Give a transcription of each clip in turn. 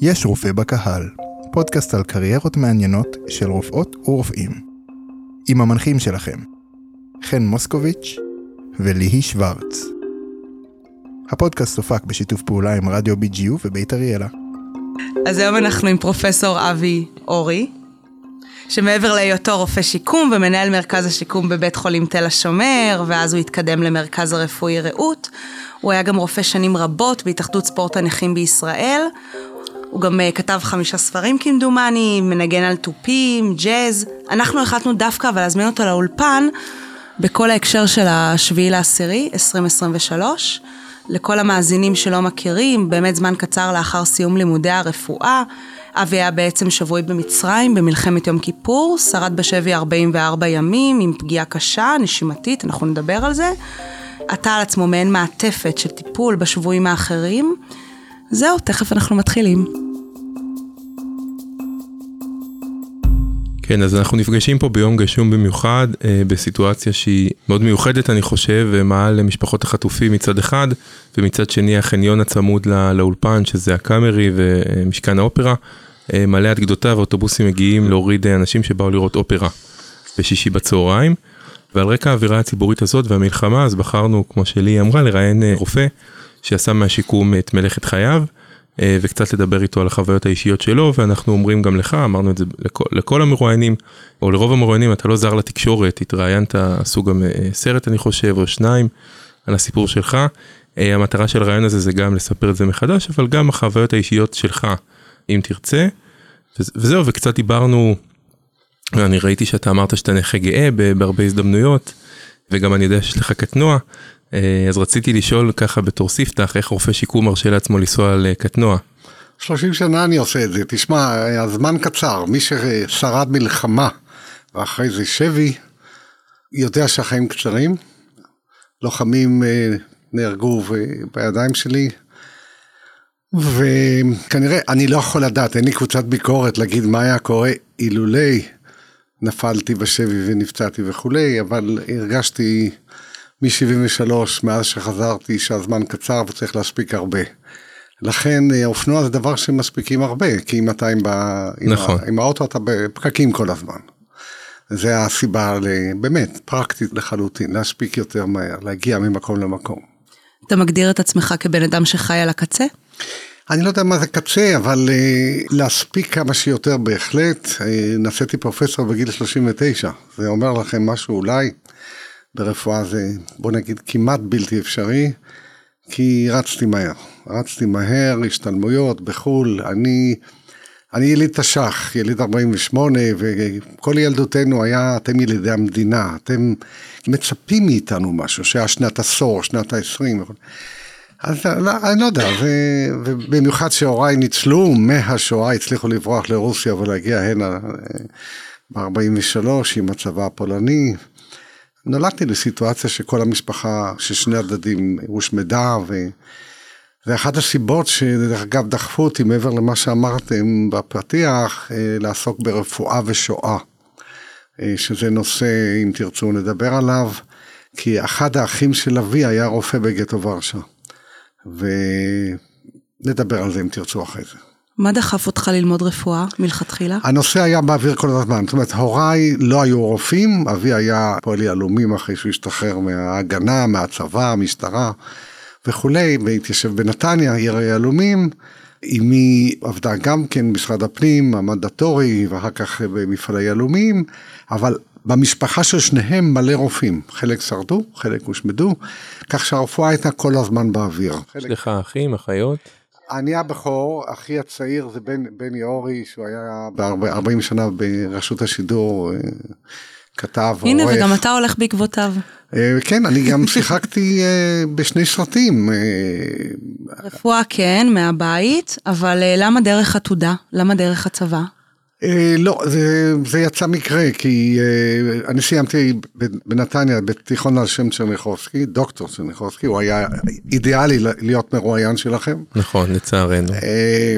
יש רופא בקהל, פודקאסט על קריירות מעניינות של רופאות ורופאים. עם המנחים שלכם, חן מוסקוביץ' וליהי שוורץ. הפודקאסט הופק בשיתוף פעולה עם רדיו BGU ובית אריאלה. אז היום אנחנו עם פרופסור אבי אורי, שמעבר להיותו רופא שיקום ומנהל מרכז השיקום בבית חולים תל השומר, ואז הוא התקדם למרכז הרפואי רעות. הוא היה גם רופא שנים רבות בהתאחדות ספורט הנכים בישראל. הוא גם uh, כתב חמישה ספרים כמדומני, מנגן על תופים, ג'אז. אנחנו החלטנו דווקא אבל להזמין אותו לאולפן בכל ההקשר של השביעי לעשירי, 2023. לכל המאזינים שלא מכירים, באמת זמן קצר לאחר סיום לימודי הרפואה, אבי היה בעצם שבוי במצרים במלחמת יום כיפור, שרד בשבי 44 ימים עם פגיעה קשה, נשימתית, אנחנו נדבר על זה. עטה על עצמו מעין מעטפת של טיפול בשבויים האחרים. זהו, תכף אנחנו מתחילים. כן, אז אנחנו נפגשים פה ביום גשום במיוחד, אה, בסיטואציה שהיא מאוד מיוחדת אני חושב, מעל משפחות החטופים מצד אחד, ומצד שני החניון הצמוד לא, לאולפן, שזה הקאמרי ומשכן האופרה, אה, מלא עד גדותיו, האוטובוסים מגיעים להוריד אנשים שבאו לראות אופרה בשישי בצהריים. ועל רקע האווירה הציבורית הזאת והמלחמה, אז בחרנו, כמו שלי אמרה, לראיין אה, רופא שעשה מהשיקום את מלאכת חייו. אה, וקצת לדבר איתו על החוויות האישיות שלו, ואנחנו אומרים גם לך, אמרנו את זה לכל, לכל המרואיינים, או לרוב המרואיינים, אתה לא זר לתקשורת, התראיינת, עשו גם אה, סרט אני חושב, או שניים, על הסיפור שלך. אה, המטרה של הרעיון הזה זה גם לספר את זה מחדש, אבל גם החוויות האישיות שלך, אם תרצה. וזהו, וקצת דיברנו, אני ראיתי שאתה אמרת שאתה נכה גאה בהרבה הזדמנויות, וגם אני יודע שיש לך קטנוע. אה, אז רציתי לשאול ככה בתור ספתח, איך רופא שיקום מרשה לעצמו לנסוע לקטנוע? 30 שנה אני עושה את זה, תשמע, הזמן קצר, מי ששרד מלחמה ואחרי זה שבי, יודע שהחיים קצרים, לוחמים אה, נהרגו בידיים שלי, וכנראה, אני לא יכול לדעת, אין לי קבוצת ביקורת להגיד מה היה קורה. אילולי נפלתי בשבי ונפצעתי וכולי, אבל הרגשתי מ-73, מאז שחזרתי, שהזמן קצר וצריך להספיק הרבה. לכן אה, אופנוע זה דבר שמספיקים הרבה, כי אם אתה עם, ב... נכון. עם, עם האוטו אתה בפקקים כל הזמן. זה הסיבה באמת פרקטית לחלוטין, להספיק יותר מהר, להגיע ממקום למקום. אתה מגדיר את עצמך כבן אדם שחי על הקצה? אני לא יודע מה זה קצה, אבל uh, להספיק כמה שיותר בהחלט. Uh, נעשיתי פרופסור בגיל 39, זה אומר לכם משהו אולי. ברפואה זה בוא נגיד כמעט בלתי אפשרי, כי רצתי מהר. רצתי מהר, השתלמויות בחו"ל, אני, אני יליד תש"ח, יליד 48, וכל ילדותנו היה, אתם ילידי המדינה, אתם מצפים מאיתנו משהו, שהיה שנת עשור, שנת ה-20. אז לא, אני לא יודע, ובמיוחד שהוריי ניצלו מהשואה, הצליחו לברוח לרוסיה ולהגיע הנה אה, ב-43 עם הצבא הפולני. נולדתי לסיטואציה שכל המשפחה, ששני הדדים הושמדה, ו... ואחת הסיבות שדרך אגב דחפו אותי מעבר למה שאמרתם בפתיח, אה, לעסוק ברפואה ושואה, אה, שזה נושא, אם תרצו, נדבר עליו, כי אחד האחים של אבי היה רופא בגטו ורשה, ונדבר על זה אם תרצו אחרי זה. מה דחף אותך ללמוד רפואה מלכתחילה? הנושא היה באוויר כל הזמן, זאת אומרת הוריי לא היו רופאים, אבי היה פועל יהלומים אחרי שהוא השתחרר מההגנה, מהצבא, המשטרה וכולי, והתיישב בנתניה, עיר היהלומים. אמי עבדה גם כן במשרד הפנים, המנדטורי, ואחר כך במפעל היהלומים, אבל במשפחה של שניהם מלא רופאים, חלק שרדו, חלק הושמדו, כך שהרפואה הייתה כל הזמן באוויר. יש לך אחים, אחיות? אני הבכור, אחי הצעיר זה בן, בני אורי, שהוא היה ב-40 שנה ברשות השידור, אה, כתב, הנה, עורך. וגם אתה הולך בעקבותיו. אה, כן, אני גם שיחקתי אה, בשני סרטים. רפואה כן, מהבית, אבל למה דרך עתודה? למה דרך הצבא? אה, לא, זה, זה יצא מקרה, כי אה, אני סיימתי בנתניה, בתיכון על שם צ'רניחובסקי, דוקטור צ'רניחובסקי, הוא היה אידיאלי להיות מרואיין שלכם. נכון, לצערנו. אה,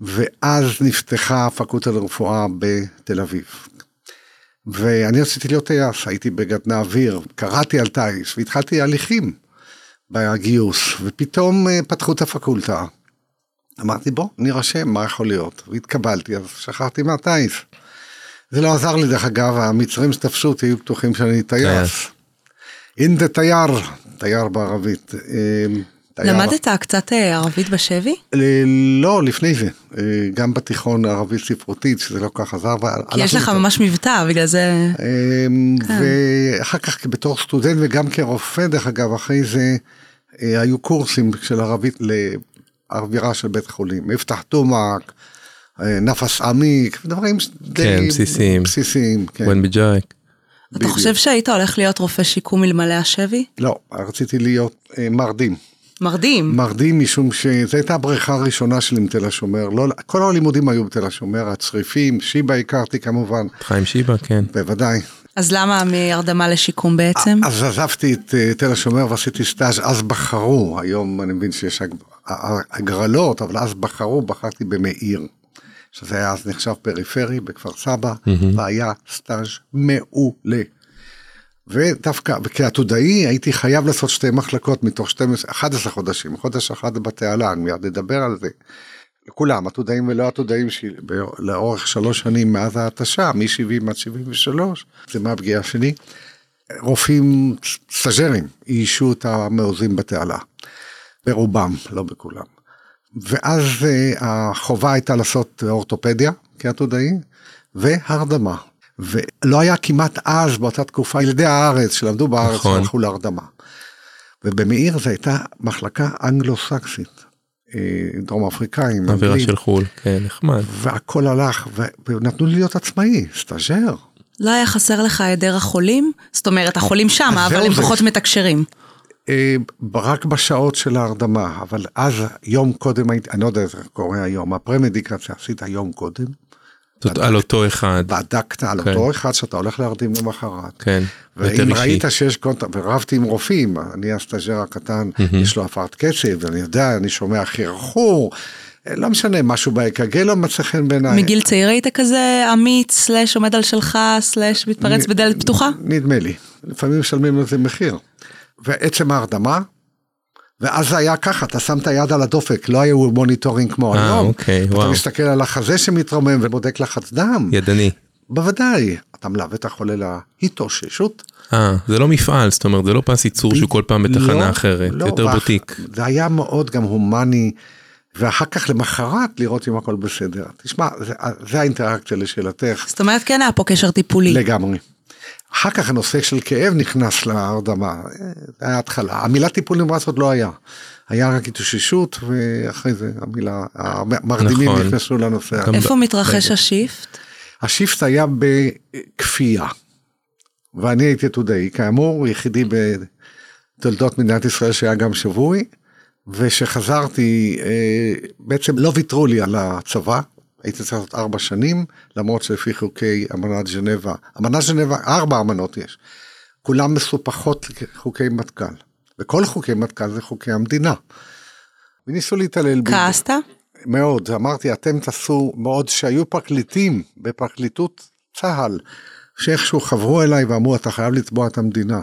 ואז נפתחה הפקולטה לרפואה בתל אביב. ואני רציתי להיות טייס, הייתי בגדנ"ע אוויר, קראתי על טיס והתחלתי הליכים בגיוס, ופתאום פתחו את הפקולטה. אמרתי בוא נירשם מה יכול להיות והתקבלתי אז שכחתי מהטיס. זה לא עזר לי דרך אגב המצרים שתפסו אותי היו בטוחים שאני טייס. אינדה תייר תייר בערבית. תייר. למדת קצת אה, ערבית בשבי? אה, לא לפני זה אה, גם בתיכון ערבית ספרותית שזה לא כל כך עזר. כי יש לך ממש מבטא בגלל זה. אמ, ואחר כך בתור סטודנט וגם כרופא דרך אגב אחרי זה היו קורסים של ערבית לאווירה של בית חולים מפתח תומק, אה, נפס עמיק דברים די כן, בסיסיים. בסיסיים כן. ון בג'ייק. אתה בדיוק. חושב שהיית הולך להיות רופא שיקום אלמלא השבי? לא רציתי להיות אה, מרדים מרדים. מרדים משום שזו הייתה הבריכה הראשונה שלי עם תל השומר לא כל הלימודים היו בתל השומר הצריפים שיבא הכרתי כמובן חיים שיבא, כן. בוודאי. אז למה מהרדמה לשיקום בעצם? אז עזבתי את אה, תל השומר ועשיתי סטאז' אז בחרו, היום אני מבין שיש הגרלות, אבל אז בחרו, בחרתי במאיר. שזה היה אז נחשב פריפרי בכפר סבא, והיה סטאז' מעולה. ודווקא, וכעתודאי הייתי חייב לעשות שתי מחלקות מתוך 12, 11 חודשים, חודש אחד בתעלה, אני מיד אדבר על זה. לכולם, עתודאים ולא עתודאים, לאורך שלוש שנים מאז ההתשה, מ-70 עד 73, זה מהפגיעה שלי. רופאים סטאג'רים איישו את המעוזים בתעלה, ברובם, לא בכולם. ואז אה, החובה הייתה לעשות אורתופדיה כעתודאי והרדמה. ולא היה כמעט אז באותה תקופה ילדי הארץ שלמדו בארץ נכון. שהלכו להרדמה. ובמאיר זו הייתה מחלקה אנגלו-סקסית, אה, דרום אפריקאים, אווירה של חו"ל, כן, נחמד. והכל הלך, ונתנו לי להיות עצמאי, סטאג'ר. לא היה חסר לך היעדר החולים? זאת אומרת, החולים שם, אבל הם פחות מתקשרים. אה, רק בשעות של ההרדמה, אבל אז יום קודם אני לא יודע איך קורה היום, הפרמדיקציה עשית יום קודם, זאת על אותו אחד, בדקת על כן. אותו אחד שאתה הולך להרדים למחרת. כן, יותר ואם. ראית שיש contact, ורבתי עם רופאים, אני הסטאג'ר הקטן, יש לו הפרעת קצב, אני יודע, אני שומע חרחור, אה, לא משנה, משהו ב-EKG לא מצא חן בעיניי. מגיל צעיר היית כזה אמיץ, סלאש עומד על שלך, סלאש מתפרץ נ- בדלת פתוחה? נדמה לי, לפעמים משלמים לזה מחיר. ועצם ההרדמה, ואז זה היה ככה, אתה שם את היד על הדופק, לא היו monitoring כמו אה, היום. אוקיי, אתה וואו. מסתכל על החזה שמתרומם ובודק לחץ דם, ידני. בוודאי, אתה מלווה את החולה להתאוששות. אה, זה לא מפעל, זאת אומרת, זה לא פס ייצור שהוא כל פעם בתחנה לא, אחרת, לא, יותר ואח- בוטיק. זה היה מאוד גם הומני, ואחר כך למחרת לראות אם הכל בסדר. תשמע, זה, זה האינטראקציה לשאלתך, זאת אומרת, כן היה פה קשר טיפולי. לגמרי. אחר כך הנושא של כאב נכנס להרדמה, זה היה התחלה. המילה טיפול נמרץ עוד לא היה. היה רק התאוששות, ואחרי זה המילה, המרדימים נכון. נכנסו לנושא. איפה ב- מתרחש רגע. השיפט? השיפט היה בכפייה. ואני הייתי עתודאי, כאמור, יחידי בתולדות מדינת ישראל שהיה גם שבוי, ושחזרתי, אה, בעצם לא ויתרו לי על הצבא, הייתי צריך לעשות ארבע שנים, למרות שלפי חוקי אמנת ז'נבה, אמנת ז'נבה, ארבע אמנות יש, כולם מסופחות לחוקי מטכ"ל, וכל חוקי מטכ"ל זה חוקי המדינה. וניסו להתעלל בי. כעסת? מאוד, אמרתי אתם תעשו מאוד שהיו פרקליטים בפרקליטות צה"ל שאיכשהו חברו אליי ואמרו אתה חייב לתבוע את המדינה.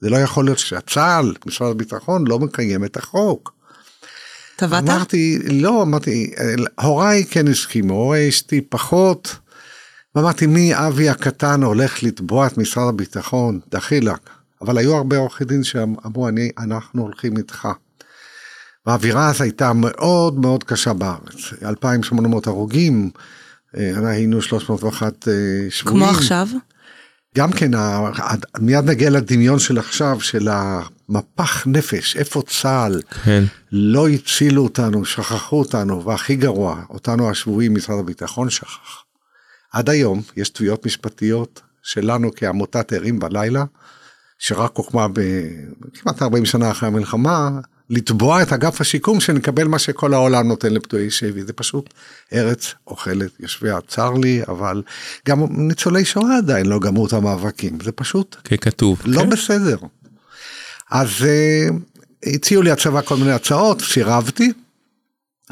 זה לא יכול להיות שהצה"ל, משרד הביטחון לא מקיים את החוק. טבעת? אמרתי לא, אמרתי הוריי כן הסכימו, הורי אשתי פחות. ואמרתי מי אבי הקטן הולך לתבוע את משרד הביטחון, דחילק. אבל היו הרבה עורכי דין שאמרו אני, אנחנו הולכים איתך. והאווירה אז הייתה מאוד מאוד קשה בארץ, 2,800 הרוגים, אה, היינו 301 אה, שבויים. כמו עכשיו? גם כן, מיד נגיע לדמיון של עכשיו, של המפח נפש, איפה צה"ל כן, לא הצילו אותנו, שכחו אותנו, והכי גרוע, אותנו השבויים, משרד הביטחון שכח. עד היום יש תביעות משפטיות שלנו כעמותת ערים בלילה, שרק הוקמה בכמעט 40 שנה אחרי המלחמה, לתבוע את אגף השיקום שנקבל מה שכל העולם נותן לפדויי שבי, זה פשוט ארץ אוכלת יושביה, צר לי, אבל גם ניצולי שואה עדיין לא גמרו את המאבקים, זה פשוט ככתוב. לא כן. בסדר. אז uh, הציעו לי הצבא כל מיני הצעות, סירבתי.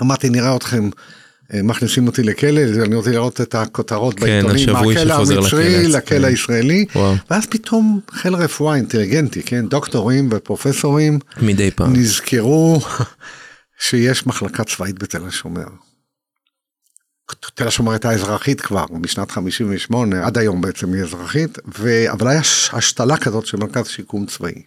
אמרתי נראה אתכם uh, מכניסים אותי לכלא, אני רוצה לראות את הכותרות כן, בעיתונים, מהכלא המצרי לכלא. לכלא כן. הישראלי, וואו. ואז פתאום חיל רפואה אינטליגנטי, כן, דוקטורים ופרופסורים מדי פעם. נזכרו שיש מחלקה צבאית בתל השומר. תל השומר הייתה אזרחית כבר משנת 58 עד היום בעצם היא אזרחית ו... אבל היה השתלה כזאת של מרכז שיקום צבאי.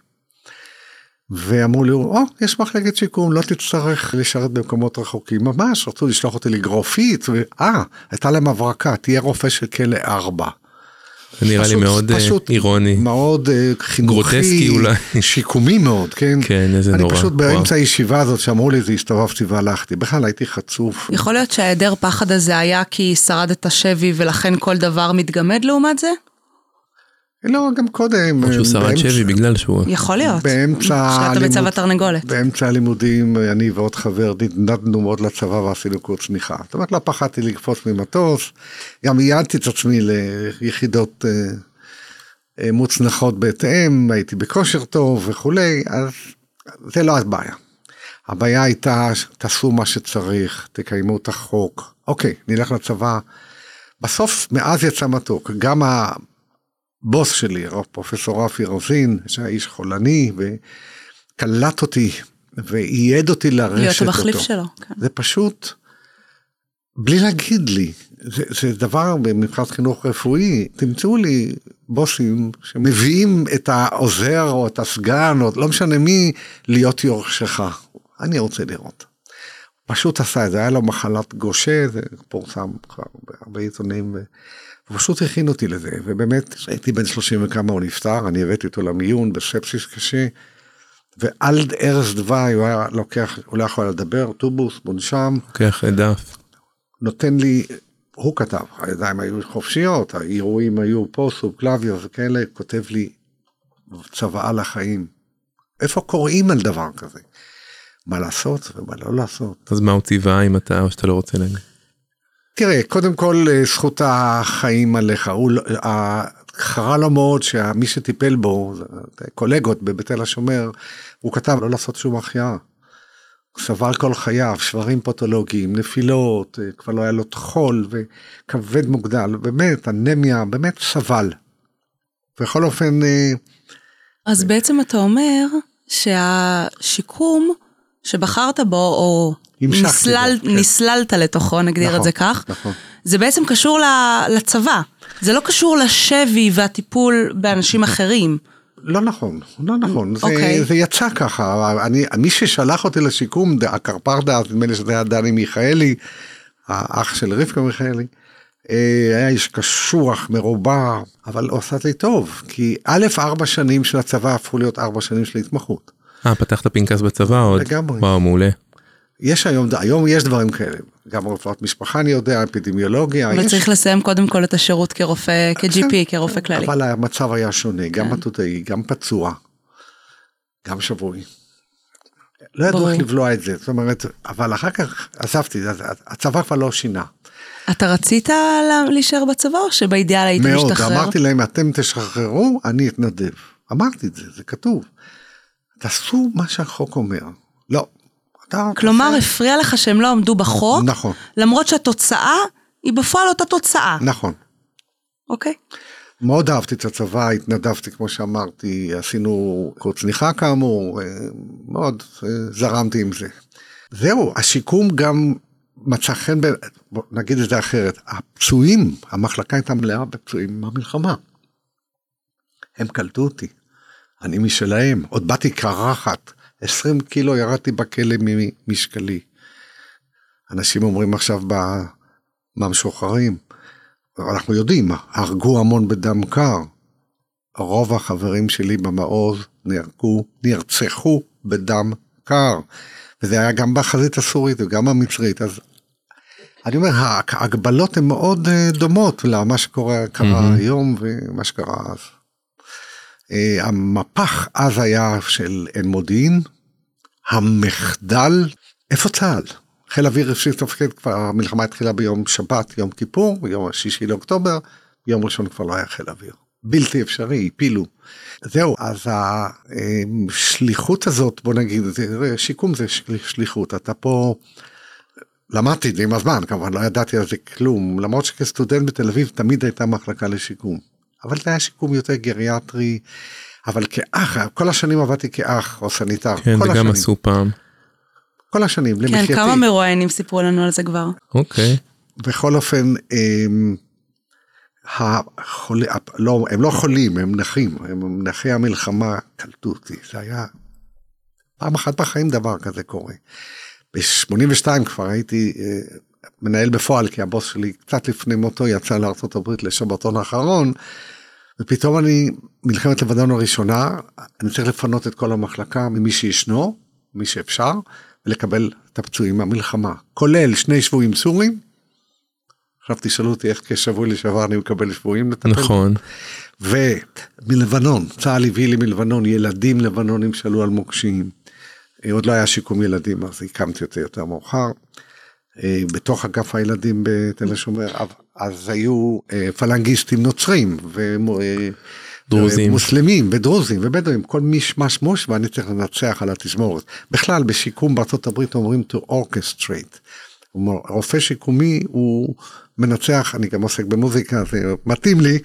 ואמרו לי, או, יש מחלקת שיקום, לא תצטרך לשרת במקומות רחוקים, ממש, רצו לשלוח אותי לגרופית, ואה, הייתה להם הברקה, תהיה רופא של כלא ארבע. זה נראה לי מאוד פשוט אירוני. מאוד חינוכי. גרוטסקי אולי. שיקומי מאוד, כן? כן, איזה אני נורא. אני פשוט באמצע הישיבה הזאת שאמרו לי זה, הסתובבתי והלכתי. בכלל הייתי חצוף. יכול להיות שההיעדר פחד הזה היה כי שרדת שבי ולכן כל דבר מתגמד לעומת זה? לא, גם קודם. או שהוא שרד שבי בגלל שהוא... יכול להיות. באמצע שלטת בצו התרנגולת. באמצע הלימודים, אני ועוד חבר נדנדנו מאוד לצבא ועשינו קורס צניחה. זאת אומרת, לא פחדתי לקפוץ ממטוס, גם עיינתי את עצמי ליחידות אה, מוצנחות בהתאם, הייתי בכושר טוב וכולי, אז זה לא הבעיה. הבעיה הייתה, תעשו מה שצריך, תקיימו את החוק. אוקיי, נלך לצבא. בסוף, מאז יצא מתוק. גם הבוס שלי, פרופסור רפי רוזין, שהיה איש חולני, וקלט אותי, וייעד אותי לרשת אותו. להיות המחליף שלו. כן. זה פשוט, בלי להגיד לי, זה, זה דבר במבחינת חינוך רפואי, תמצאו לי בוסים שמביאים את העוזר או את הסגן, או לא משנה מי, להיות יורשך. אני רוצה לראות. פשוט עשה את זה, היה לו מחלת גושה, זה פורסם כבר בהרבה עיתונים, הוא פשוט הכין אותי לזה, ובאמת, הייתי בן 30 וכמה הוא נפטר, אני הבאתי אותו למיון בספסיס קשה, ועל ערש דווי הוא היה לוקח, הוא לא יכול לדבר, טובוס, מונשם. לוקח דף. נותן לי, הוא כתב, הידיים היו חופשיות, האירועים היו פה, סובקלביות וכאלה, כותב לי צוואה לחיים. איפה קוראים על דבר כזה? מה לעשות ומה לא לעשות. אז מה הוא ציווה אם אתה או שאתה לא רוצה להגיד? תראה, קודם כל זכות החיים עליך, הוא, חרה לו מאוד שמי שטיפל בו, קולגות בבתל השומר, הוא כתב לא לעשות שום החייאה. הוא סבל כל חייו, שברים פתולוגיים, נפילות, כבר לא היה לו טחול וכבד מוגדל, באמת, אנמיה, באמת סבל. בכל אופן... אז בעצם אתה אומר שהשיקום שבחרת בו, או נסלל, בו, כן. נסללת לתוכו, נגדיר נכון, את זה כך, נכון. זה בעצם קשור לצבא. זה לא קשור לשבי והטיפול באנשים אחרים. לא נכון, לא נכון, זה, אוקיי. זה יצא ככה, אני, מי ששלח אותי לשיקום, הקרפ"ר דאז, נדמה לי שזה היה דני מיכאלי, האח של רבקה מיכאלי, היה איש קשוח, מרובע, אבל הוא עשה לי טוב, כי א', ארבע שנים של הצבא הפכו להיות ארבע שנים של התמחות. אה, פתחת פנקס בצבא עוד? לגמרי. וואו, מעולה. יש היום, היום יש דברים כאלה, גם רפואת משפחה אני יודע, אפידמיולוגיה. אבל יש... צריך לסיים קודם כל את השירות כרופא, כ-GP, כרופא כללי. אבל המצב היה שונה, גם עתודאי, גם פצוע, גם שבוי. לא ידעו איך לבלוע את זה, זאת אומרת, אבל אחר כך עזבתי, הצבא כבר לא שינה. אתה רצית להישאר בצבא או שבאידיאל היית מאוד, משתחרר? מאוד, אמרתי להם, אתם תשחררו, אני אתנדב. אמרתי את זה, זה כתוב. תעשו מה שהחוק אומר. לא. כלומר, הפריע לך שהם לא עמדו בחוק, נכון. למרות שהתוצאה היא בפועל אותה תוצאה. נכון. אוקיי. מאוד אהבתי את הצבא, התנדבתי כמו שאמרתי, עשינו קורס צניחה כאמור, מאוד זרמתי עם זה. זהו, השיקום גם מצא חן, ב... נגיד את זה אחרת, הפצועים, המחלקה הייתה מלאה בפצועים מהמלחמה. הם קלטו אותי, אני משלהם, עוד באתי קרחת, 20 קילו ירדתי בכלא ממשקלי. אנשים אומרים עכשיו מהמשוחררים, אנחנו יודעים, הרגו המון בדם קר. רוב החברים שלי במעוז נהרגו, נרצחו בדם קר. וזה היה גם בחזית הסורית וגם המצרית. אז אני אומר, ההגבלות הן מאוד דומות למה שקורה, קרה mm-hmm. היום ומה שקרה אז. המפח אז היה של אין מודיעין, המחדל, איפה צה"ל? חיל אוויר הפסיק לתפקד כבר, המלחמה התחילה ביום שבת, יום כיפור, ביום השישי לאוקטובר, יום ראשון כבר לא היה חיל אוויר. בלתי אפשרי, הפילו. זהו, אז השליחות הזאת, בוא נגיד, שיקום זה שליחות, אתה פה, למדתי את זה עם הזמן, כמובן, לא ידעתי על זה כלום, למרות שכסטודנט בתל אביב תמיד הייתה מחלקה לשיקום. אבל זה היה שיקום יותר גריאטרי, אבל כאח, כל השנים עבדתי כאח או סניטר. כן, כל וגם השנים. עשו פעם. כל השנים, כן, למחייתי. כמה מרואיינים סיפרו לנו על זה כבר. אוקיי. בכל אופן, הם, החול... לא, הם לא חולים, הם נכים, הם נכי המלחמה קלטו אותי, זה היה פעם אחת בחיים דבר כזה קורה. ב-82 כבר הייתי אה, מנהל בפועל, כי הבוס שלי קצת לפני מותו יצא לארה"ב לשבתון האחרון, ופתאום אני, מלחמת לבנון הראשונה, אני צריך לפנות את כל המחלקה ממי שישנו, מי שאפשר, ולקבל את הפצועים מהמלחמה, כולל שני שבויים סורים. עכשיו תשאלו אותי איך כשבוי לשעבר אני מקבל שבויים לטפל. נכון. ומלבנון, צה"ל הביא לי מלבנון ילדים לבנונים שעלו על מוקשים. עוד לא היה שיקום ילדים אז הקמתי אותי יותר מאוחר. אה, בתוך אגף הילדים בתל השומר אז היו אה, פלנגיסטים נוצרים דרוזים. ומוסלמים ודרוזים ובדואים כל מישמש מוש ואני צריך לנצח על התזמורת. בכלל בשיקום בארצות הברית אומרים to orchestrate. כלומר, רופא שיקומי הוא מנצח, אני גם עוסק במוזיקה, זה מתאים לי,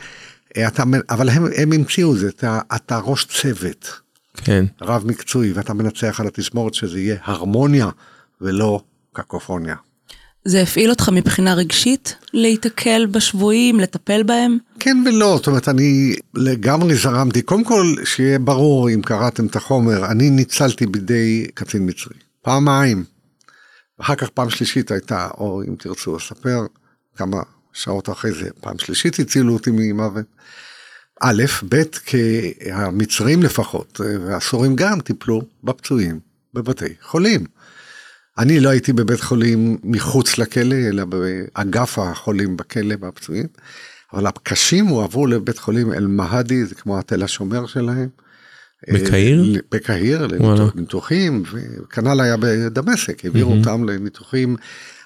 אתה, אבל הם, הם המציאו את זה, אתה, אתה ראש צוות, כן. רב מקצועי, ואתה מנצח על התזמורת שזה יהיה הרמוניה ולא קקופוניה. זה הפעיל אותך מבחינה רגשית להיתקל בשבויים, לטפל בהם? כן ולא, זאת אומרת, אני לגמרי זרמתי. קודם כל, שיהיה ברור אם קראתם את החומר, אני ניצלתי בידי קצין מצרי. פעמיים. אחר כך פעם שלישית הייתה, או אם תרצו אספר, כמה שעות אחרי זה, פעם שלישית הצילו אותי ממוות. א', ב', כי המצרים לפחות, והסורים גם טיפלו בפצועים בבתי חולים. אני לא הייתי בבית חולים מחוץ לכלא, אלא באגף החולים בכלא והפצועים, אבל הקשים הועברו לבית חולים אל-מהדי, זה כמו התל השומר שלהם. בקהיר? בקהיר, לניתוחים, וכנ"ל היה בדמשק, העבירו mm-hmm. אותם לניתוחים.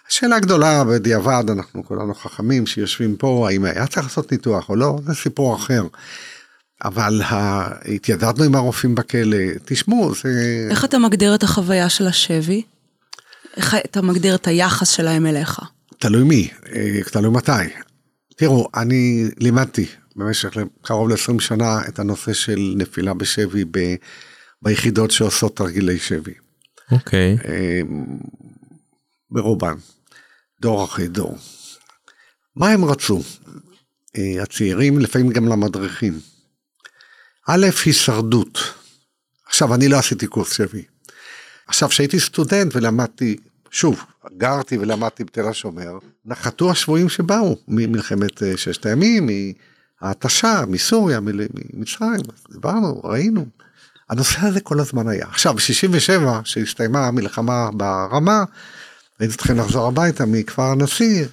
השאלה הגדולה בדיעבד, אנחנו כולנו חכמים שיושבים פה, האם היה צריך לעשות ניתוח או לא, זה סיפור אחר. אבל התיידדנו עם הרופאים בכלא, תשמעו, זה... איך אתה מגדיר את החוויה של השבי? איך אתה מגדיר את היחס שלהם אליך? תלוי מי, תלוי מתי. תראו, אני לימדתי במשך קרוב ל-20 שנה את הנושא של נפילה בשבי ב, ביחידות שעושות תרגילי שבי. אוקיי. Okay. ברובן, דור אחרי דור. מה הם רצו? הצעירים, לפעמים גם למדריכים. א', הישרדות. עכשיו, אני לא עשיתי קורס שבי. עכשיו, כשהייתי סטודנט ולמדתי, שוב, גרתי ולמדתי בתל השומר, נחתו השבויים שבאו ממלחמת ששת הימים, ההתשה, מסוריה, ממצרים, דיברנו, ראינו. הנושא הזה כל הזמן היה. עכשיו, ב-67, שהסתיימה המלחמה ברמה, הייתי צריכים לחזור הביתה מכפר הנשיא,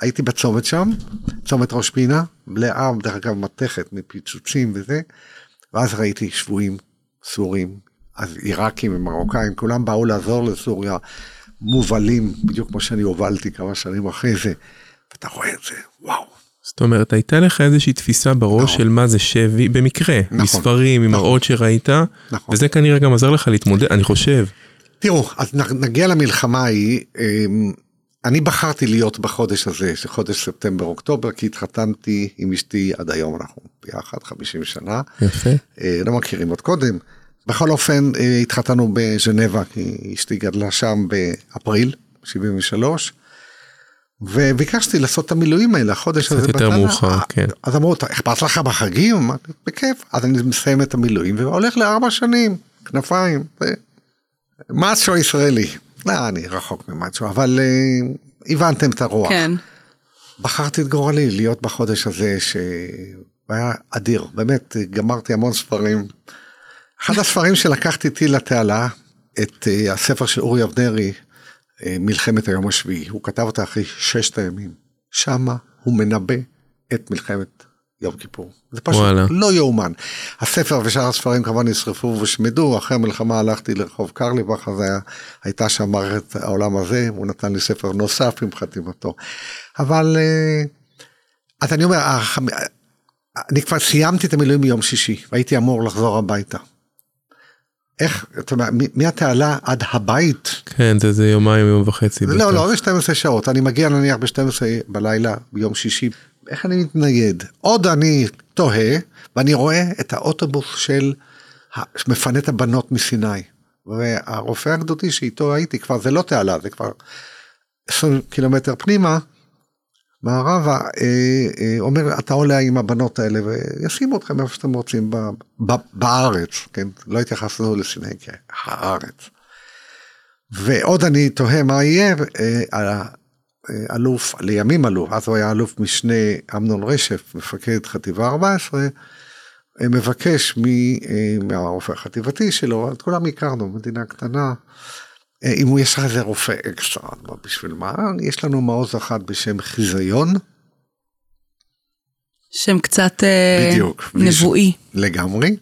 הייתי בצומת שם, צומת ראש פינה, מלאה, דרך אגב, מתכת מפיצוצים וזה, ואז ראיתי שבויים סורים, אז עיראקים ומרוקאים, כולם באו לעזור לסוריה, מובלים, בדיוק כמו שאני הובלתי כמה שנים אחרי זה, ואתה רואה את זה, וואו. זאת אומרת, הייתה לך איזושהי תפיסה בראש נכון. של מה זה שבי, במקרה, נכון, מספרים, נכון, ממראות שראית, נכון. וזה כנראה גם עזר לך להתמודד, אני חושב. תראו, אז נגיע למלחמה ההיא, אני בחרתי להיות בחודש הזה, של חודש ספטמבר-אוקטובר, כי התחתנתי עם אשתי עד היום, אנחנו ביחד 50 שנה. יפה. לא מכירים עוד קודם. בכל אופן, התחתנו בז'נבה, כי אשתי גדלה שם באפריל 73. וביקשתי לעשות את המילואים האלה, החודש הזה. קצת יותר מאוחר, כן. אז אמרו, אכפת לך בחגים? אמרתי, בכיף. אז אני מסיים את המילואים והולך לארבע שנים, כנפיים. מאצ'ו ישראלי. לא, אני רחוק ממאצ'ו, אבל uh, הבנתם את הרוח. כן. בחרתי את גורלי להיות בחודש הזה שהיה אדיר, באמת גמרתי המון ספרים. אחד הספרים שלקחתי איתי לתעלה, את uh, הספר של אורי אבנרי, uh, מלחמת היום השביעי, הוא כתב אותה אחרי ששת הימים. שמה הוא מנבא את מלחמת יום כיפור. זה פשוט וואלה. לא יאומן. הספר ושאר הספרים כמובן נשרפו והושמדו, אחרי המלחמה הלכתי לרחוב קרליבך, אז היה, הייתה שם מערכת העולם הזה, הוא נתן לי ספר נוסף עם חתימתו. אבל, אז אני אומר, אני כבר סיימתי את המילואים ביום שישי, והייתי אמור לחזור הביתה. איך, אתה יודע, מהתעלה עד הבית. כן, זה, זה יומיים, יום וחצי. לא, לא, זה 12 שעות. אני מגיע נניח ב-12 בלילה ביום שישי, איך אני מתנייד? עוד אני תוהה, ואני רואה את האוטובוס של מפנה את הבנות מסיני. והרופא הגדודי שאיתו הייתי, כבר זה לא תעלה, זה כבר 20 קילומטר פנימה, מערבה, אה, אה, אומר, אתה עולה עם הבנות האלה וישימו אתכם איפה שאתם רוצים ב, ב, בארץ, כן? לא התייחסנו לסיני הארץ. ועוד אני תוהה מה יהיה, אה, אלוף, לימים אלוף, אז הוא היה אלוף משנה אמנון רשף, מפקד חטיבה 14, מבקש מהרופא החטיבתי שלו, את כולם הכרנו, מדינה קטנה, אם הוא יש לך איזה רופא אקסטרה, בשביל מה? יש לנו מעוז אחד בשם חיזיון. שם קצת בדיוק, נבואי. לגמרי,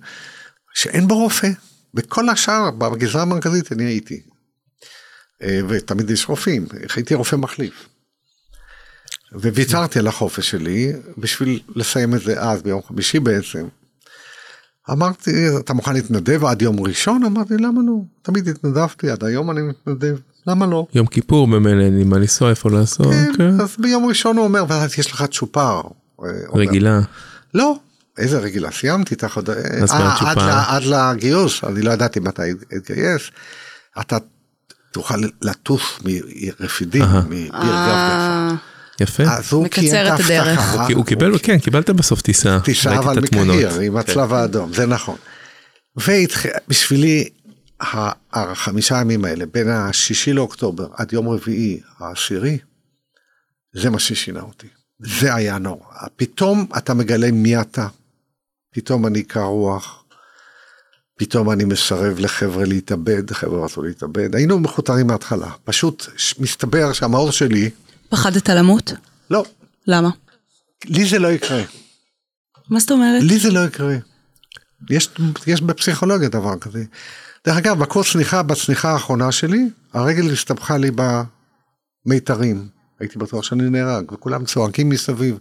שאין בו רופא. בכל השאר, בגזרה המרכזית אני הייתי. ותמיד יש רופאים, הייתי רופא מחליף. וויתרתי על החופש שלי בשביל לסיים את זה אז, ביום חמישי בעצם. אמרתי, אתה מוכן להתנדב עד יום ראשון? אמרתי, למה לא? תמיד התנדבתי, עד היום אני מתנדב, למה לא? יום כיפור ממילא, אין לי מה לנסוע, איפה לעשות. כן, כן, אז ביום ראשון הוא אומר, ואז יש לך צ'ופר. רגילה. לא, איזה רגילה, סיימתי את החוד... אה, עד לגיוס, אני לא ידעתי מתי אתגייס. אתה תוכל לטוס מרפידים, מפיר גב יפה. אז הוא קיים את ההבטחה. הוא קיבל, כן, קיבלת בסוף טיסה. טיסה, אבל מקהיר, עם הצלב האדום, זה נכון. ובשבילי, החמישה ימים האלה, בין השישי לאוקטובר עד יום רביעי העשירי, זה מה ששינה אותי. זה היה נורא. פתאום אתה מגלה מי אתה. פתאום אני קר רוח. פתאום אני מסרב לחבר'ה להתאבד, חבר'ה רצו להתאבד. היינו מכותרים מההתחלה. פשוט מסתבר שהמאור שלי, פחדת למות? לא. למה? לי זה לא יקרה. מה זאת אומרת? לי זה לא יקרה. יש, יש בפסיכולוגיה דבר כזה. דרך אגב, בקורס צניחה, בצניחה האחרונה שלי, הרגל הסתבכה לי במיתרים. הייתי בטוח שאני נהרג, וכולם צועקים מסביב.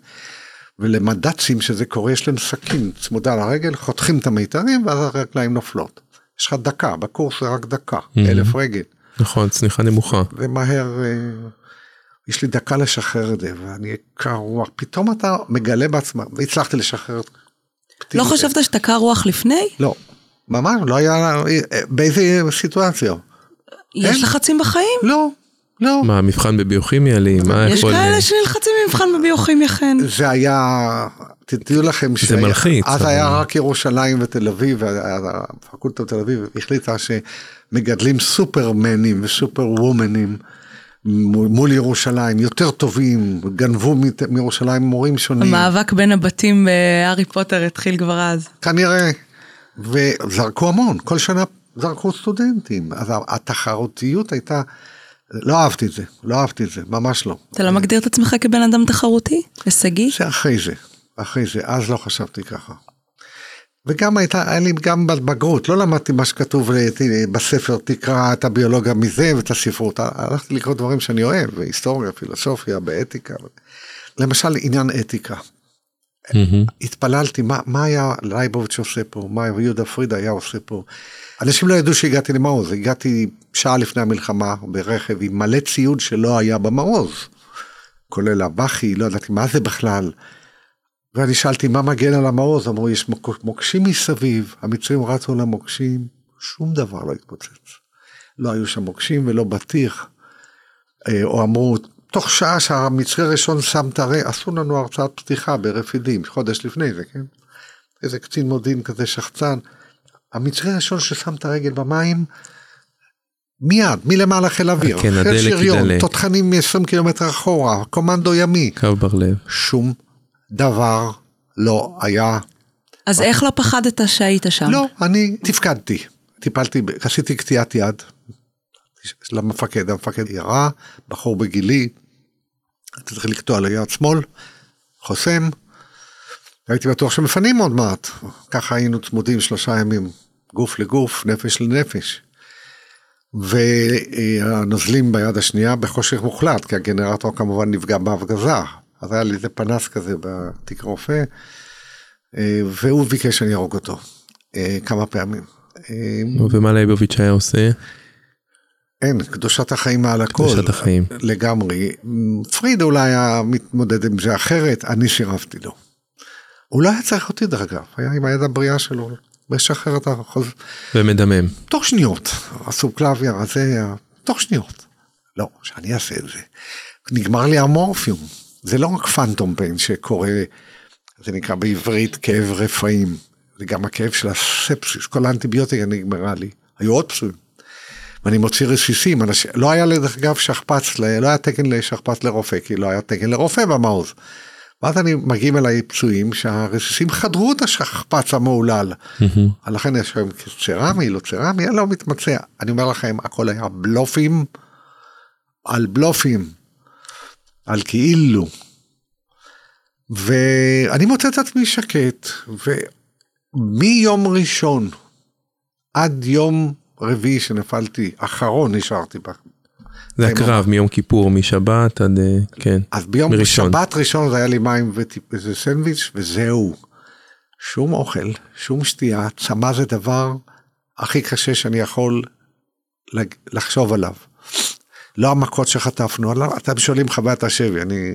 ולמד"צים שזה קורה, יש להם סכין צמודה לרגל, חותכים את המיתרים, ואז הרגליים נופלות. יש לך דקה, בקורס זה רק דקה, mm-hmm. אלף רגל. נכון, צניחה נמוכה. ומהר... יש לי דקה לשחרר את זה, ואני קר רוח, פתאום אתה מגלה בעצמך, והצלחתי לשחרר את לא חשבת שאתה קר רוח לפני? לא, ממש, לא היה, באיזה סיטואציה. יש לחצים בחיים? לא, לא. מה, מבחן בביוכימיה לי? מה יש כאלה שנלחצים במבחן בביוכימיה, חן. זה היה, תדעו לכם, זה מלחיץ. אז היה רק ירושלים ותל אביב, הפקולטה בתל אביב החליטה שמגדלים סופרמנים וסופר וומנים. מול ירושלים, יותר טובים, גנבו מירושלים מורים שונים. המאבק בין הבתים בהארי פוטר התחיל כבר אז. כנראה, וזרקו המון, כל שנה זרקו סטודנטים, אז התחרותיות הייתה, לא אהבתי את זה, לא אהבתי את זה, ממש לא. אתה לא מגדיר את עצמך כבן אדם תחרותי? הישגי? זה אחרי זה, אחרי זה, אז לא חשבתי ככה. וגם הייתה, היה לי גם בבגרות, לא למדתי מה שכתוב בספר, תקרא את הביולוגיה מזה ואת הספרות, הלכתי לקרוא דברים שאני אוהב, היסטוריה, פילוסופיה, באתיקה. למשל עניין אתיקה. התפללתי, מה, מה היה לייבוביץ' עושה פה, מה יהודה פריד היה עושה פה. אנשים לא ידעו שהגעתי למעוז, הגעתי שעה לפני המלחמה ברכב עם מלא ציוד שלא היה במעוז. כולל הבכי, לא ידעתי מה זה בכלל. ואני שאלתי מה מגן על המעוז, אמרו יש מוקשים מסביב, המצרים רצו למוקשים, שום דבר לא התפוצץ. לא היו שם מוקשים ולא בטיח. אה, או אמרו, תוך שעה שהמצרי הראשון שם את הרי, עשו לנו הרצאת פתיחה ברפידים, חודש לפני זה, כן? איזה קצין מודיעין כזה שחצן. המצרי הראשון ששם את הרגל במים, מיד, מלמעלה חיל אוויר, כן, חיל שריון, תותחנים מ-20 קילומטר אחורה, קומנדו ימי. קו בר לב. שום דבר לא היה. אז איך לא פחדת שהיית שם? לא, אני תפקדתי. טיפלתי, עשיתי קטיעת יד למפקד, המפקד ירה, בחור בגילי, הייתי צריך לקטוע ליד שמאל, חוסם, הייתי בטוח שמפנים עוד מעט, ככה היינו צמודים שלושה ימים, גוף לגוף, נפש לנפש. והנוזלים ביד השנייה בחושך מוחלט, כי הגנרטור כמובן נפגע בהפגזה, אז היה לי איזה פנס כזה בתיק רופא, אה, והוא ביקש שאני ארוג אותו אה, כמה פעמים. אה, ומה לייבוביץ' היה עושה? אין, קדושת החיים מעל הכל. קדושת החיים. לגמרי. פריד אולי היה מתמודד עם זה אחרת, אני סירבתי לו. הוא לא היה צריך אותי דרך אגב, היה עם היד הבריאה שלו משחרר את החוז... ומדמם. תוך שניות, הסובקלביה הזה, תוך שניות. לא, שאני אעשה את זה. נגמר לי המורפיום. זה לא רק פנטום פיין שקורה, זה נקרא בעברית כאב רפאים. זה גם הכאב של הספסיס, כל האנטיביוטיקה נגמרה לי. היו עוד פצועים. ואני מוציא רסיסים, אנש... לא היה לדרך אגב שכפ"ץ, לא היה תקן לשכפ"ץ לרופא, כי לא היה תקן לרופא במעוז. ואז אני מגיעים אליי פצועים שהרסיסים חדרו את השכפ"ץ המהולל. לכן יש היום צרמי, לא צרמי, אני לא מתמצא. אני אומר לכם, הכל היה בלופים על בלופים, על כאילו. ואני מוצא את עצמי שקט, ומיום ראשון עד יום רביעי שנפלתי, אחרון נשארתי בה. זה הקרב מיום כיפור, משבת עד, אה, כן, אז ביום מראשון. שבת ראשון זה היה לי מים ואיזה סנדוויץ' וזהו. שום אוכל, שום שתייה, צמא זה דבר הכי קשה שאני יכול לחשוב עליו. לא המכות שחטפנו, אתם שואלים חוויית השבי, אני...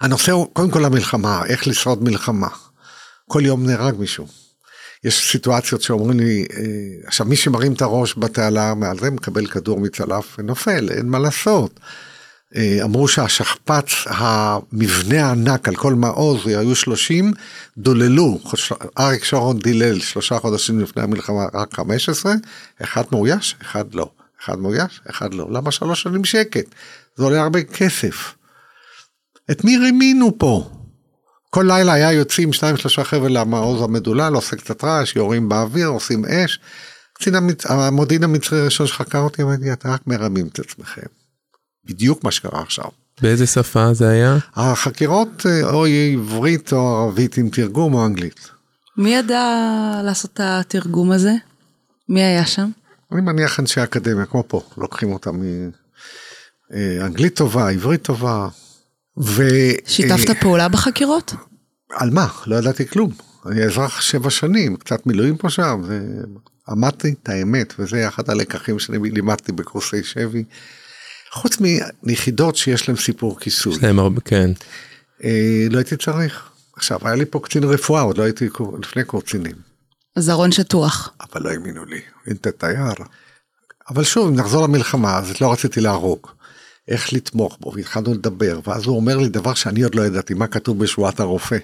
הנושא הוא קודם כל המלחמה, איך לשרוד מלחמה. כל יום נהרג מישהו. יש סיטואציות שאומרים לי, אה, עכשיו מי שמרים את הראש בתעלה מעל זה מקבל כדור מצלף ונופל, אין מה לעשות. אה, אמרו שהשכפ"ץ, המבנה הענק על כל מעוז, היו 30, דוללו, אריק שרון דילל שלושה חודשים לפני המלחמה רק 15, אחד מאויש, אחד לא. אחד מאויש, אחד לא. למה שלוש שנים שקט? זה עולה הרבה כסף. את מי רימינו פה? כל לילה היה יוצאים שניים שלושה חבר'ה למעוז המדולל, עושה קצת רעש, יורים באוויר, עושים אש. קצין המצ... המודיעין המצרי הראשון שחקר אותי, אמרתי, אתם רק מרמים את עצמכם. בדיוק מה שקרה עכשיו. באיזה שפה זה היה? החקירות אה, או עברית או ערבית עם תרגום או אנגלית. מי ידע לעשות את התרגום הזה? מי היה שם? אני מניח אנשי אקדמיה, כמו פה, לוקחים אותם מאנגלית טובה, עברית טובה. ו... שיתפת אה, פעולה בחקירות? על מה? לא ידעתי כלום. אני אזרח שבע שנים, קצת מילואים פה שם, ואמרתי את האמת, וזה אחד הלקחים שאני לימדתי בקורסי שבי. חוץ מיחידות שיש להם סיפור כיסוי. יש להם הרבה, כן. אה, לא הייתי צריך. עכשיו, היה לי פה קצין רפואה, עוד לא הייתי קור- לפני קורצינים, זרון שטוח. אבל לא האמינו לי, אין את התייר. אבל שוב, אם נחזור למלחמה, אז לא רציתי להרוג. איך לתמוך בו, והתחלנו לדבר, ואז הוא אומר לי דבר שאני עוד לא ידעתי, מה כתוב בשבועת הרופא.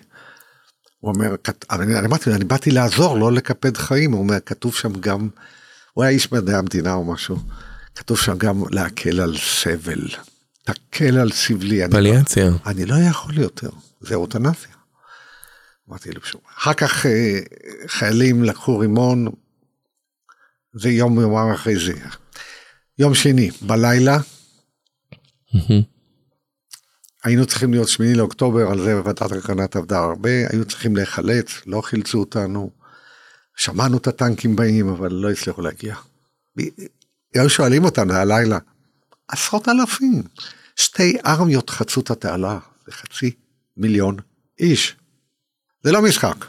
הוא אומר, אני, אני אמרתי לו, אני באתי לעזור, לא לקפד חיים, הוא אומר, כתוב שם גם, הוא היה איש מדעי המדינה או משהו, כתוב שם גם להקל על סבל, תקל על סבלי. אני לא- פליאציה. אני לא יכול יותר, זה אוטנזיה. אמרתי לו שוב. אחר כך אה, חיילים לקחו רימון, זה יום יומם אחרי זה. יום שני, בלילה. היינו צריכים להיות שמיני לאוקטובר, על זה ועדת הקרנת עבדה הרבה, היו צריכים להיחלץ, לא חילצו אותנו. שמענו את הטנקים באים, אבל לא הצליחו להגיע. היו שואלים אותנו הלילה, עשרות אלפים, שתי ארמיות חצו את התעלה, זה חצי מיליון איש. זה לא משחק.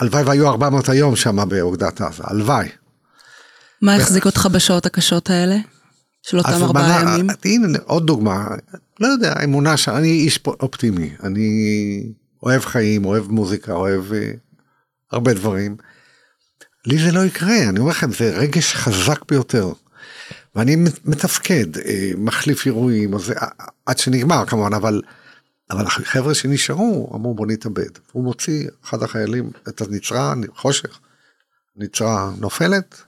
הלוואי והיו 400 היום שם באוגדת עזה, הלוואי. מה החזיק אותך בשעות הקשות האלה? של אותם ארבעה ימים? הנה עוד דוגמה, לא יודע, אמונה שאני איש אופטימי, אני אוהב חיים, אוהב מוזיקה, אוהב אה, הרבה דברים. לי זה לא יקרה, אני אומר לכם, זה רגש חזק ביותר. ואני מת- מתפקד, אה, מחליף אירועים, אז אה, עד שנגמר כמובן, אבל, אבל החבר'ה שנשארו אמרו בוא נתאבד. הוא מוציא, אחד החיילים, את הנצרה, חושך, נצרה נופלת,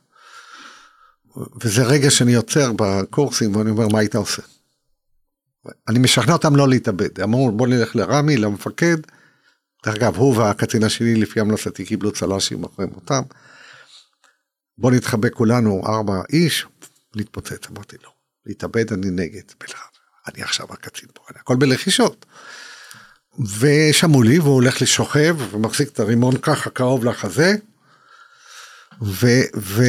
וזה רגע שאני יוצר בקורסים ואני אומר מה היית עושה. אני משכנע אותם לא להתאבד, אמרו בוא נלך לרמי, למפקד. דרך אגב הוא והקצין השני לפי המלצתי קיבלו צל"שים אחרי מותם. בוא נתחבק כולנו ארבע איש, נתפוצץ, אמרתי לא, להתאבד אני נגד. אני עכשיו הקצין פה, אני- הכל בלחישות. ושמעו לי והוא הולך לשוכב ומחזיק את הרימון ככה קרוב לחזה. ו... ו...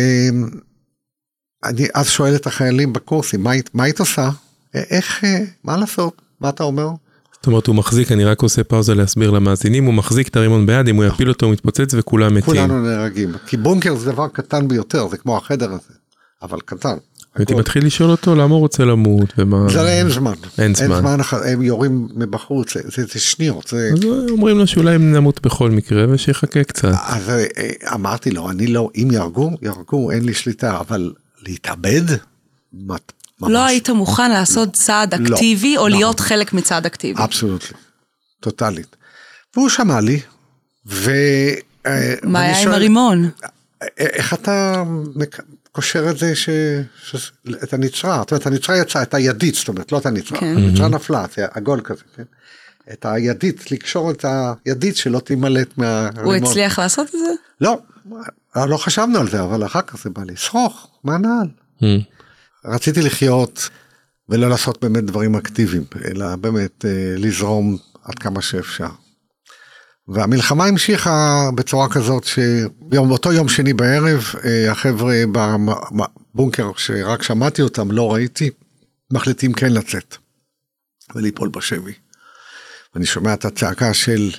אני אז שואל את החיילים בקורסים, מה, מה היית עושה? איך, אה, מה לעשות? מה אתה אומר? זאת אומרת, הוא מחזיק, אני רק עושה פאוזה להסביר למאזינים, הוא מחזיק את הרימון ביד, אם הוא יפיל אותו הוא מתפוצץ וכולם מתים. כולנו נהרגים. כי בונקר זה דבר קטן ביותר, זה כמו החדר הזה, אבל קטן. הייתי. מתחיל לשאול אותו למה הוא רוצה למות ומה... זה אין זמן. אין זמן. אין זמן, הם יורים מבחוץ, זה- זה זה שניות. זה- אז אומרים לו שאולי אם נמות בכל מקרה ושיחכה קצת. אז אה, אמרתי לו, אני לא, אם יהרגו, יהרגו, אין לי שליטה, אבל להתאבד? ממש. לא היית מוכן לעשות צעד לא. אקטיבי, או לא. להיות חלק מצעד אקטיבי. אבסולוטלי, טוטאלית. והוא שמע לי, ו... אה, מה היה עם הרימון? אה, איך אתה קושר את זה, ש... ש... את הנצרה, זאת אומרת, הנצרה יצאה, את הידית, זאת אומרת, לא את הנצרה, כן. הנצרה נפלה, זה עגול כזה, כן? את הידית, לקשור את הידית שלא תימלט מהרימון. הוא הצליח לעשות את זה? לא, לא חשבנו על זה, אבל אחר כך זה בא לי, שרוך, מה נעל? Mm. רציתי לחיות ולא לעשות באמת דברים אקטיביים, אלא באמת אה, לזרום עד כמה שאפשר. והמלחמה המשיכה בצורה כזאת שבאותו יום שני בערב, אה, החבר'ה בבונקר שרק שמעתי אותם, לא ראיתי, מחליטים כן לצאת וליפול בשבי. ואני שומע את הצעקה של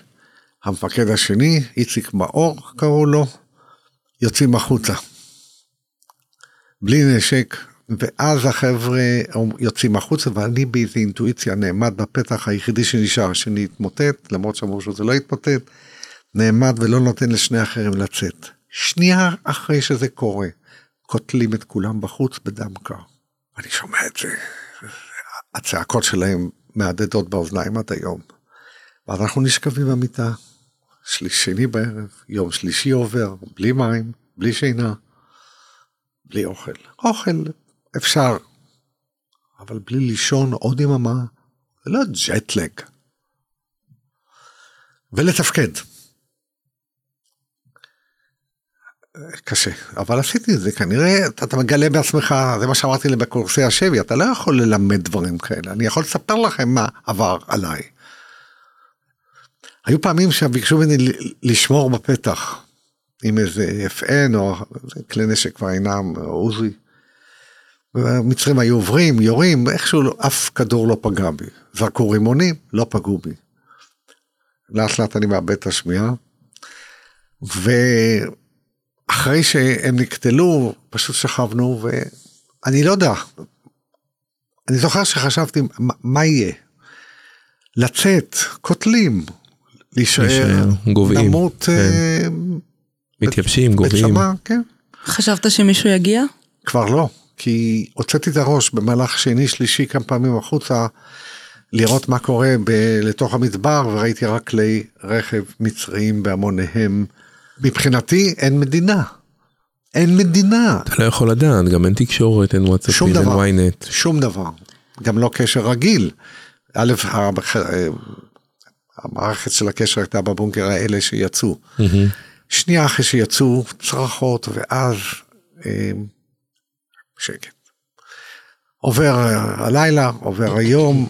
המפקד השני, איציק מאור קראו לו, יוצאים החוצה. בלי נשק, ואז החבר'ה יוצאים החוצה ואני באיזה אינטואיציה נעמד בפתח היחידי שנשאר, שאני אתמוטט, למרות שאמרו שזה לא יתמוטט, נעמד ולא נותן לשני האחרים לצאת. שנייה אחרי שזה קורה, קוטלים את כולם בחוץ בדם קר. אני שומע את זה, הצעקות שלהם מהדהדות באוזניים עד היום. ואז אנחנו נשכבים במיטה, שליש שני בערב, יום שלישי עובר, בלי מים, בלי שינה, בלי אוכל. אוכל אפשר, אבל בלי לישון עוד יממה, זה לא ג'טלג. ולתפקד. קשה, אבל עשיתי את זה, כנראה אתה, אתה מגלה בעצמך, זה מה שאמרתי לי בקורסי השבי, אתה לא יכול ללמד דברים כאלה, אני יכול לספר לכם מה עבר עליי. היו פעמים שביקשו ממני לשמור בפתח עם איזה FN או כלי נשק כבר אינם, או עוזי. והמצרים היו עוברים, יורים, איכשהו לא- אף כדור לא פגע בי. זרקו רימונים, לא פגעו בי. לאט לאט אני מאבד את השמיעה. ואחרי שהם נקטלו, פשוט שכבנו, ואני לא יודע. אני זוכר שחשבתי, מה, מה יהיה? לצאת, קוטלים, להישאר, להישאר, גוועים, למות, כן. אה, מתייבשים, גוועים. כן. חשבת שמישהו יגיע? כבר לא, כי הוצאתי את הראש במהלך שני שלישי כמה פעמים החוצה לראות מה קורה ב- לתוך המדבר וראיתי רק כלי רכב מצריים בהמוניהם. מבחינתי אין מדינה. אין מדינה. אתה לא יכול לדעת, גם אין תקשורת, אין וואטסאפים, אין ynet. שום דבר. גם לא קשר רגיל. א', המח- המערכת של הקשר הייתה בבונקר האלה שיצאו. שנייה אחרי שיצאו צרחות ואז אה, שקט. עובר הלילה, עובר היום,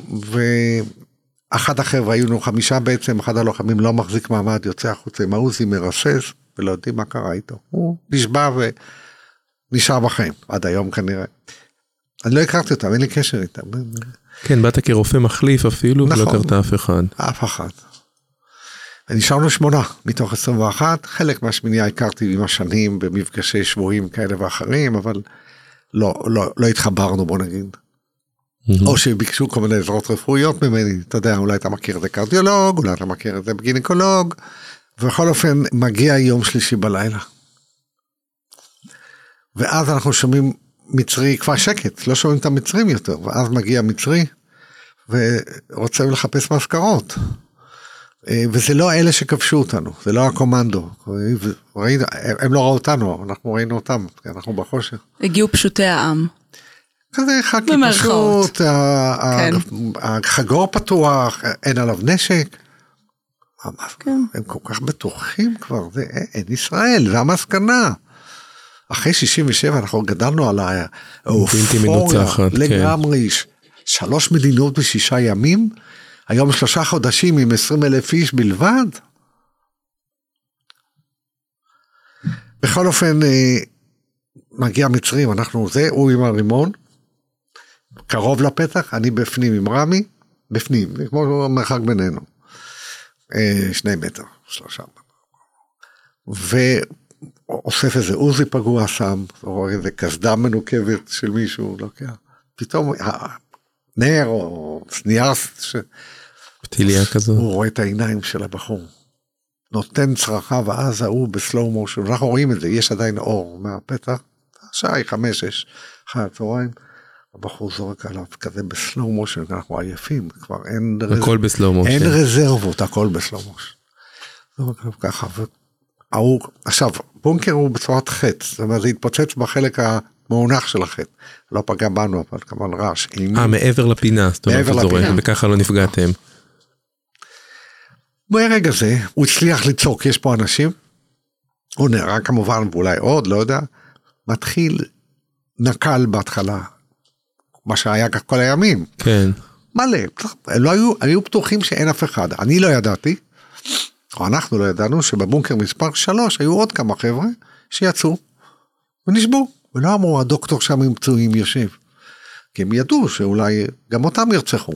ואחד החבר'ה, היו לנו חמישה בעצם, אחד הלוחמים לא מחזיק מעמד, יוצא החוצה עם העוזי, מרסס, ולא יודעים מה קרה איתו. הוא נשבע ונשאר בחיים, עד היום כנראה. אני לא הכרתי אותם, אין לי קשר איתם, כן, באת כרופא מחליף אפילו, ולא נכון. הכרת אף אחד. אף אחד. ונשארנו שמונה מתוך 21, חלק מהשמינייה הכרתי עם השנים במפגשי שבויים כאלה ואחרים, אבל לא, לא, לא התחברנו בוא נגיד. מהמם. או שביקשו כל מיני עזרות רפואיות ממני, אתה יודע, אולי אתה מכיר את זה קרדיולוג, אולי אתה מכיר את זה גינקולוג, ובכל אופן מגיע יום שלישי בלילה. ואז אנחנו שומעים מצרי, כבר שקט, לא שומעים את המצרים יותר, ואז מגיע מצרי ורוצה לחפש מזכרות. אה, וזה לא אלה שכבשו אותנו, זה לא הקומנדו. ראינו, הם לא ראו אותנו, אנחנו ראינו אותם, כי אנחנו בחושך. הגיעו פשוטי העם. כזה חכי. פשוט, כן. החגור פתוח, אין עליו נשק. כן. הם כל כך בטוחים כבר, זה אין ישראל, זה המסקנה. אחרי 67 אנחנו גדלנו על האופוריה כן. לגמרי, ש- שלוש מדינות בשישה ימים, היום שלושה חודשים עם 20 אלף איש בלבד. בכל אופן, אה, מגיע מצרים, אנחנו זה, הוא עם הרימון, קרוב לפתח, אני בפנים עם רמי, בפנים, זה כמו המרחק בינינו. אה, שני מטר, שלושה. אוסף איזה עוזי פגוע שם, או איזה קסדה מנוקבת של מישהו, לוקח. פתאום נר או נייר, פתיליה כזאת. הוא רואה את העיניים של הבחור. נותן צרחה ואז ההוא בסלואו מושן, אנחנו רואים את זה, יש עדיין אור מהפתח, השעה היא חמש, שש, אחרי הצהריים, הבחור זורק עליו כזה בסלואו מושן, אנחנו עייפים, כבר אין, הכל בסלואו מושן. אין רזרבות, הכל בסלואו מושן. זורק עליו ככה, וההוא, עכשיו, בונקר הוא בצורת חץ, זאת אומרת זה התפוצץ בחלק המאונח של החץ, לא פגע בנו, אבל כמובן רעש. אה, מעבר לפינה, זאת אומרת, מעבר לפינה. וככה לא נפגעתם. ברגע זה הוא הצליח לצעוק יש פה אנשים. הוא נהרג כמובן ואולי עוד לא יודע. מתחיל נקל בהתחלה. מה שהיה כך כל הימים. כן. מלא. הם לא היו, היו בטוחים שאין אף אחד. אני לא ידעתי. או אנחנו לא ידענו שבבונקר מספר 3 היו עוד כמה חבר'ה שיצאו ונשבו ולא אמרו הדוקטור שם עם פצועים יושב. כי הם ידעו שאולי גם אותם ירצחו.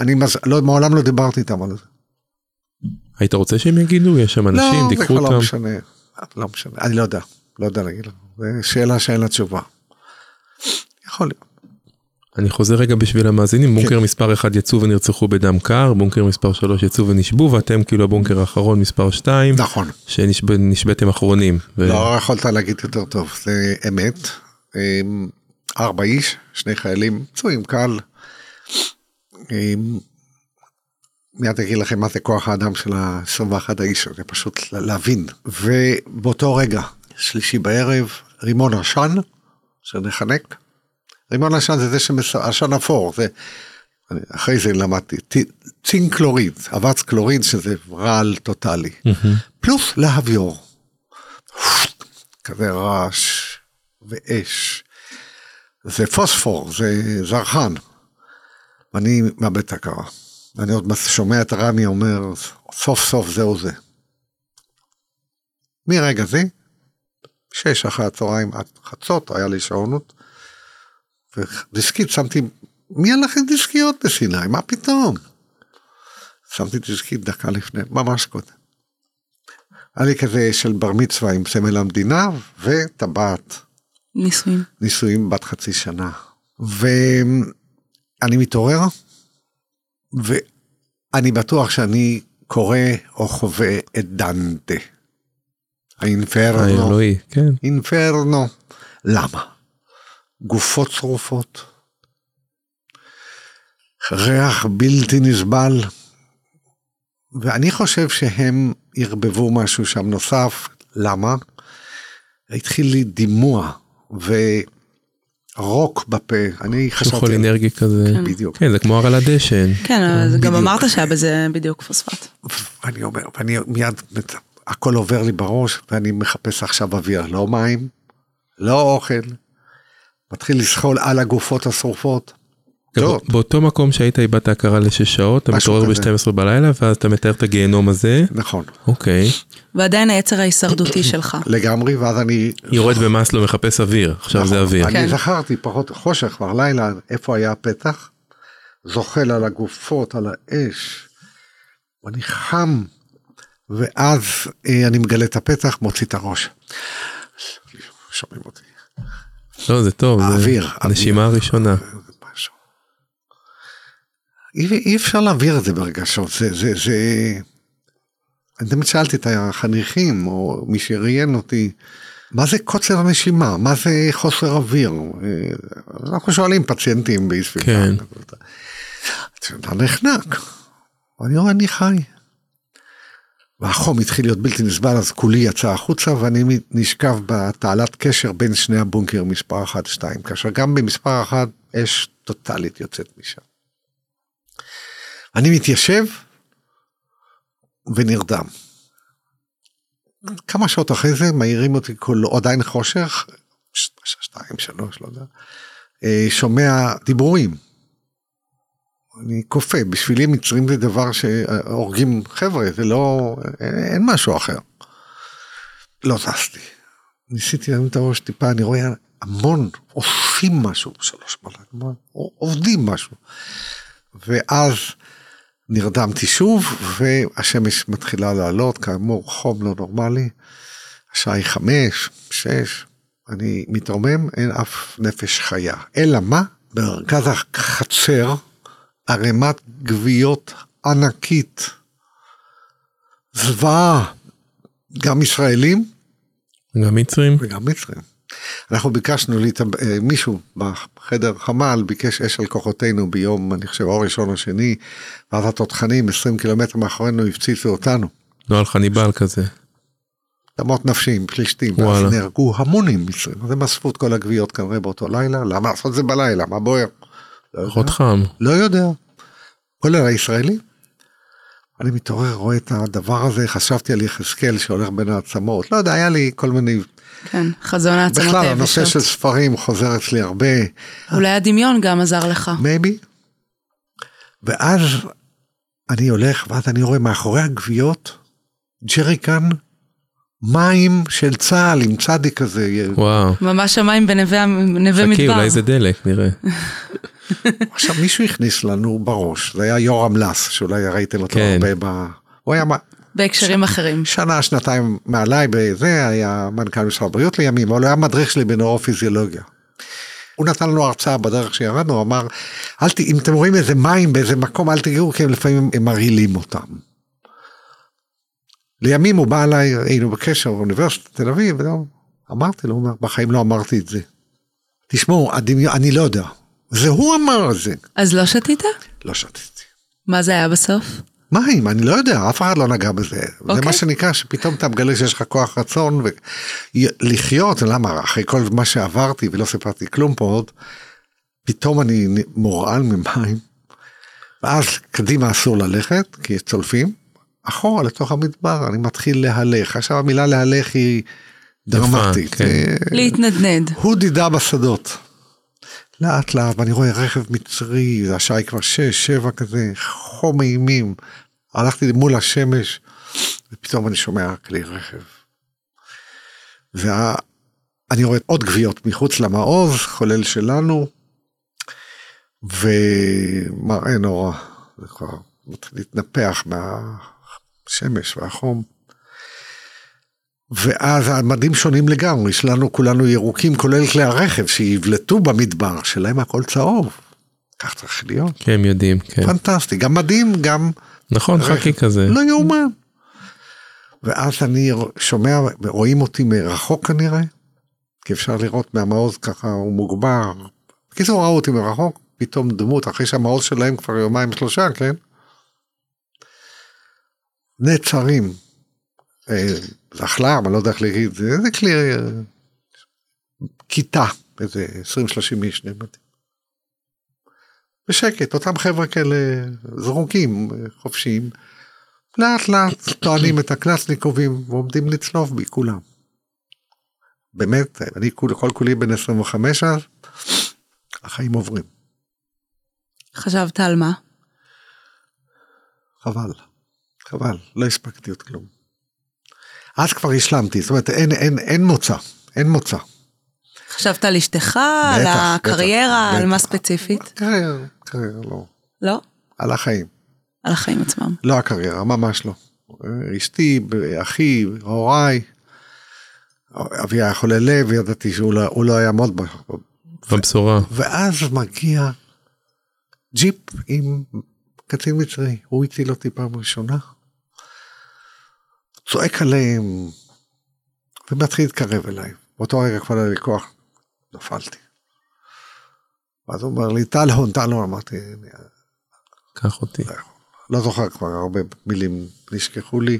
אני מז... לא, מעולם לא דיברתי איתם על זה. היית רוצה שהם יגידו? יש שם אנשים, לא, זה תיקחו לא אותם. משנה, לא משנה, אני לא יודע, לא יודע להגיד לך, זו שאלה שאין לה תשובה. יכול להיות. אני חוזר רגע בשביל המאזינים, בונקר כן. מספר 1 יצאו ונרצחו בדם קר, בונקר מספר 3 יצאו ונשבו, ואתם כאילו הבונקר האחרון מספר 2, נכון, שנשבתם אחרונים. ו- לא יכולת להגיד יותר טוב, זה אמת. אמ, ארבע איש, שני חיילים, פצועים קל. אמ, מיד אגיד לכם מה זה כוח האדם של ה-21 האיש, זה פשוט להבין. ובאותו רגע, שלישי בערב, רימון עשן, שנחנק. רימון עשן זה זה שעשן אפור, זה, אני- אחרי זה למדתי, צינק קלוריד, אבץ קלוריד שזה רעל טוטאלי, פלוס להביור. כזה רעש ואש. זה פוספור, זה זרחן. ואני מאבד את ההכרה. ואני עוד שומע את רמי אומר, סוף סוף זהו זה. מרגע זה, שש אחרי הצהריים עד חצות, היה לי שעונות, ודיסקית שמתי, מי הלך עם דיסקיות בסיני? מה פתאום? שמתי דיסקית דקה לפני, ממש קודם. היה לי כזה של בר מצווה עם סמל המדינה וטבעת נישואים. נישואים בת חצי שנה. ואני מתעורר, ואני בטוח שאני קורא או חווה את דנטה. האינפרנו. האלוהי, כן. אינפרנו. למה? גופות שרופות, ריח בלתי נסבל, ואני חושב שהם ערבבו משהו שם נוסף, למה? התחיל לי דימוע ורוק בפה, אני חשבתי, חולינרגי כזה. בדיוק, כן, זה כמו הרעלת דשן. כן, אבל גם בדיוק. אמרת שהיה בזה בדיוק פוספט. ואני אומר, ואני מיד, הכל עובר לי בראש, ואני מחפש עכשיו אוויר, לא מים, לא אוכל, מתחיל לזחול על הגופות השרופות. טוב. באותו מקום שהיית איבדת הכרה לשש שעות, אתה מתעורר כזה. ב-12 בלילה, ואז אתה מתאר את הגיהנום הזה. נכון, אוקיי. ועדיין היצר ההישרדותי שלך. לגמרי, ואז אני... יורד במאסלו מחפש אוויר, עכשיו זה נכון, אוויר. כן. אני זכרתי פחות חושך כבר לילה, איפה היה הפתח, זוחל על הגופות, על האש, ואני חם, ואז אה, אני מגלה את הפתח, מוציא את הראש. שומעים אותי. לא, זה טוב, האוויר, הנשימה. הראשונה. אי, אי אפשר להעביר את זה ברגשות, זה, זה, זה... אני תמיד שאלתי את החניכים, או מי שראיין אותי, מה זה קוצר הנשימה? מה זה חוסר אוויר? אה, אנחנו שואלים פציינטים באיספילד. כן. אתה נחנק. אני אומר, אני חי. והחום התחיל להיות בלתי נסבל, אז כולי יצא החוצה, ואני נשכב בתעלת קשר בין שני הבונקר מספר 1-2, כאשר גם במספר 1 אש טוטאלית יוצאת משם. אני מתיישב ונרדם. כמה שעות אחרי זה מעירים אותי כל עדיין חושך, שתיים, שלוש, לא יודע, אה, שומע דיבורים. אני כופה, בשבילי מצרים זה דבר שהורגים חבר'ה, זה לא, אין, אין משהו אחר. לא זזתי. ניסיתי להרים את הראש טיפה, אני רואה המון עושים משהו בשלוש בלילה, עובדים משהו. ואז נרדמתי שוב, והשמש מתחילה לעלות, כאמור חום לא נורמלי. השעה היא חמש, שש, אני מתרומם, אין אף נפש חיה. אלא מה? במרכז החצר, ערימת גוויות ענקית. זוועה. גם ישראלים גם מצרים? וגם מצרים. אנחנו ביקשנו, להתאב... אה, מישהו בחדר חמ"ל ביקש אש על כוחותינו ביום, אני חושב, או ראשון או שני, ואז התותחנים 20 קילומטר מאחורינו הפציצו אותנו. נוהל חניבל כזה. דמות נפשיים, פלישתים. ואז נהרגו המונים מצרים. אז הם אספו את כל הגוויות כנראה באותו לילה, למה לעשות את זה בלילה? מה בוער? לא יודע. פחות חם. לא יודע. כולל הישראלי. אני מתעורר, רואה את הדבר הזה, חשבתי על יחזקאל שהולך בין העצמות, לא יודע, היה לי כל מיני, כן, חזון העצמות בכלל הנושא היבשות. של ספרים חוזר אצלי הרבה, אולי הדמיון גם עזר לך. maybe. ואז אני הולך, ואז אני רואה מאחורי הגוויות, ג'ריקן, מים של צה"ל עם צדיק כזה. וואו. ממש המים בנווה נווה חכי, מדבר. אולי זה דלק, נראה. עכשיו מישהו הכניס לנו בראש, זה היה יורם לס, שאולי ראיתם אותו כן. הרבה ב... הוא היה מה- בהקשרים אחרים. שנה, שנתיים מעליי בזה, היה מנכ"ל משרד הבריאות לימים, אבל הוא היה מדריך שלי בנוירופיזיולוגיה. הוא נתן לנו הרצאה בדרך שירדנו, הוא אמר, אל ת... אם אתם רואים איזה מים באיזה מקום, אל תגיעו, כי הם לפעמים הם מרעילים אותם. לימים הוא בא אליי, היינו בקשר באוניברסיטת תל אביב, אמרתי לו, הוא אומר, בחיים לא אמרתי את זה. תשמעו, הדמיון, אני לא יודע. זה הוא אמר את זה. אז לא שתית? לא שתיתי. מה זה היה בסוף? מים, אני לא יודע, אף אחד לא נגע בזה. זה אוקיי. מה שנקרא שפתאום אתה מגלה שיש לך כוח רצון ולחיות, למה? אחרי כל מה שעברתי ולא סיפרתי כלום פה עוד, פתאום אני מורעל ממים, ואז קדימה אסור ללכת, כי צולפים, אחורה לתוך המדבר, אני מתחיל להלך. עכשיו המילה להלך היא דרמטית. כן. אה, להתנדנד. הוא דידה בשדות. לאט לאט, ואני רואה רכב מצרי, השעה היא כבר שש, שבע כזה, חום אימים. הלכתי מול השמש, ופתאום אני שומע כלי רכב. ואני רואה עוד גוויות מחוץ למעוז, כולל שלנו, ומראה נורא, זה כבר מתחיל להתנפח מהשמש והחום. ואז המדים שונים לגמרי, שלנו כולנו ירוקים, כולל כלי הרכב שיבלטו במדבר, שלהם הכל צהוב. כך צריך להיות. כן, הם יודעים, כן. פנטסטי, גם מדים, גם נכון, רכב. חכי כזה. לא יאומן. ואז אני שומע, רואים אותי מרחוק כנראה, כי אפשר לראות מהמעוז ככה, הוא מוגבר. בקיצור, ראו אותי מרחוק, פתאום דמות, אחרי שהמעוז שלהם כבר יומיים שלושה, כן? נעצרים. אה, זחל"ם, אני לא יודע איך להגיד, זה כלי, אה, כיתה, איזה 20-30 איש נעמדים. בשקט, אותם חבר'ה כאלה זרוקים, אה, חופשיים, לאט לאט טוענים את הקלאסניקובים ועומדים לצלוף בי כולם. באמת, אני כול- כל כולי בן 25 אז, החיים עוברים, חשבת על מה? חבל, חבל, לא הספקתי עוד כלום. אז כבר השלמתי, זאת אומרת אין, אין, אין מוצא, אין מוצא. חשבת על אשתך, על הקריירה, בטח, על מה בטח. ספציפית? קריירה, קריירה, לא, לא? על החיים, על החיים עצמם. לא הקריירה, ממש לא. אשתי, אחי, הוריי, אבי היה חולה לב, ידעתי שהוא לא, לא יעמוד ב... בבשורה. ואז מגיע ג'יפ עם קצין מצרי, הוא הציל אותי פעם ראשונה. צועק עליהם, ומתחיל להתקרב אליי. באותו רגע כבר היה לי כוח, נפלתי. ואז הוא אומר לי, טלהון, טלהון, אמרתי, "אני קח אותי. לא זוכר כבר, הרבה מילים נשכחו לי.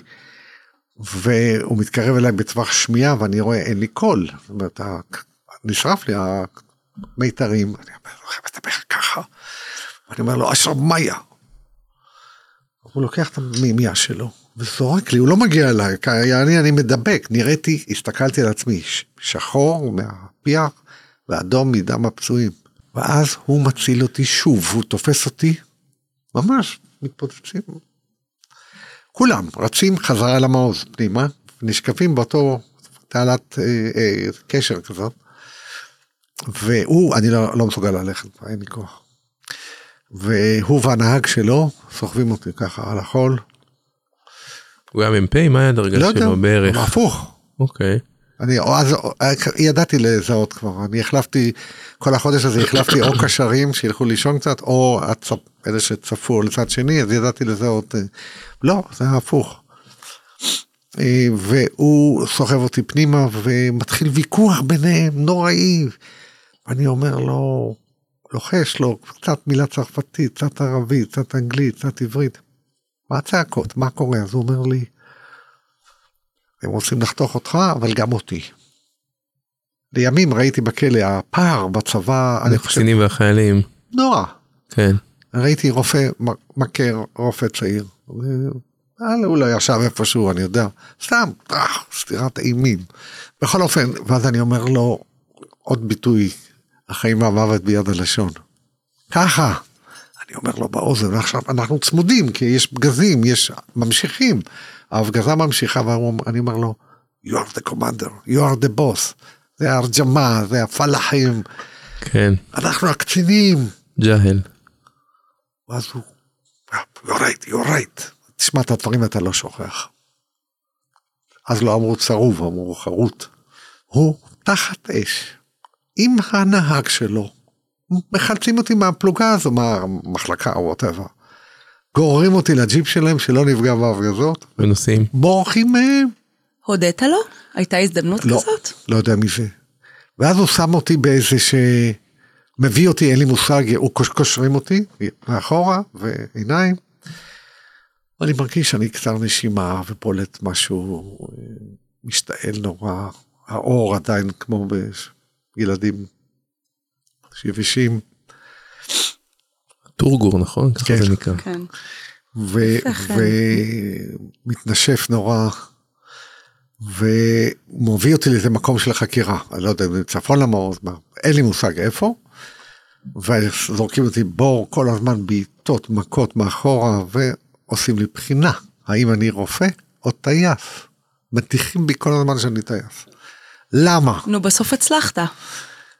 והוא מתקרב אליי בטווח שמיעה ואני רואה אין לי קול. זאת אומרת, נשרף לי המיתרים, אני אומר לו, "איך אתה מדבר ככה? ואני אומר לו, אשר מאיה. הוא לוקח את המימייה שלו וזורק לי, הוא לא מגיע אליי, אני, אני מדבק, נראיתי, הסתכלתי על עצמי, שחור מהפיח ואדום מדם הפצועים. ואז הוא מציל אותי שוב, הוא תופס אותי, ממש מתפוצצים. כולם רצים חזרה למעוז פנימה, נשקפים באותו תעלת אה, אה, קשר כזאת. והוא, אני לא, לא מסוגל ללכת, אין לי כוח. והוא והנהג שלו סוחבים אותי ככה על החול. הוא היה מ"פ? מה היה הדרגה לא שלו בערך? הפוך, אוקיי. אני אז ידעתי לזהות כבר, אני החלפתי, כל החודש הזה החלפתי או קשרים שילכו לישון קצת, או הצפ, אלה שצפו לצד שני, אז ידעתי לזהות, אה, לא, זה היה הפוך. אה, והוא סוחב אותי פנימה ומתחיל ויכוח ביניהם נוראי. ואני אומר לו, לוחש לו קצת מילה צרפתית, קצת ערבית, קצת אנגלית, קצת עברית. מה הצעקות? מה קורה? אז הוא אומר לי, הם רוצים לחתוך אותך, אבל גם אותי. לימים ראיתי בכלא, הפער בצבא, אני חושב, הקצינים והחיילים. נורא. כן. ראיתי רופא מכר רופא צעיר. אה, הוא לא ישב איפשהו, אני יודע, סתם, סטירת אימים. בכל אופן, ואז אני אומר לו, עוד ביטוי, החיים והמוות ביד הלשון. ככה. אני אומר לו באוזן, עכשיו אנחנו צמודים, כי יש פגזים, יש ממשיכים. ההפגזה ממשיכה, ואני אומר לו, you are the commander, you are the boss. זה ההרג'מה, זה הפלאחים. כן. אנחנו הקצינים. ג'הל. ואז הוא, you're right, you're right. תשמע את הדברים אתה לא שוכח. אז לא אמרו צרוב, אמרו חרוט. הוא תחת אש, עם הנהג שלו, מחלצים אותי מהפלוגה הזו, מהמחלקה או וואטאבר. גוררים אותי לג'יפ שלהם שלא נפגע בהפגזות. ונוסעים. בורחים מהם. הודית לו? הייתה הזדמנות לא, כזאת? לא יודע מי זה. ואז הוא שם אותי באיזה ש... מביא אותי, אין לי מושג, הוא קושרים אותי מאחורה ועיניים. אני מרגיש שאני קצר נשימה ופולט משהו משתעל נורא, האור עדיין כמו בילדים יבשים. טורגור נכון? ככה כן. זה נקרא. כן. ו- ומתנשף נורא, ומוביל אותי לאיזה מקום של חקירה, אני לא יודע, צפון למעוז, מה, אין לי מושג איפה, וזורקים אותי בור כל הזמן בעיטות, מכות מאחורה, ועושים לי בחינה, האם אני רופא או טייס. מטיחים בי כל הזמן שאני טייס. למה? נו, בסוף הצלחת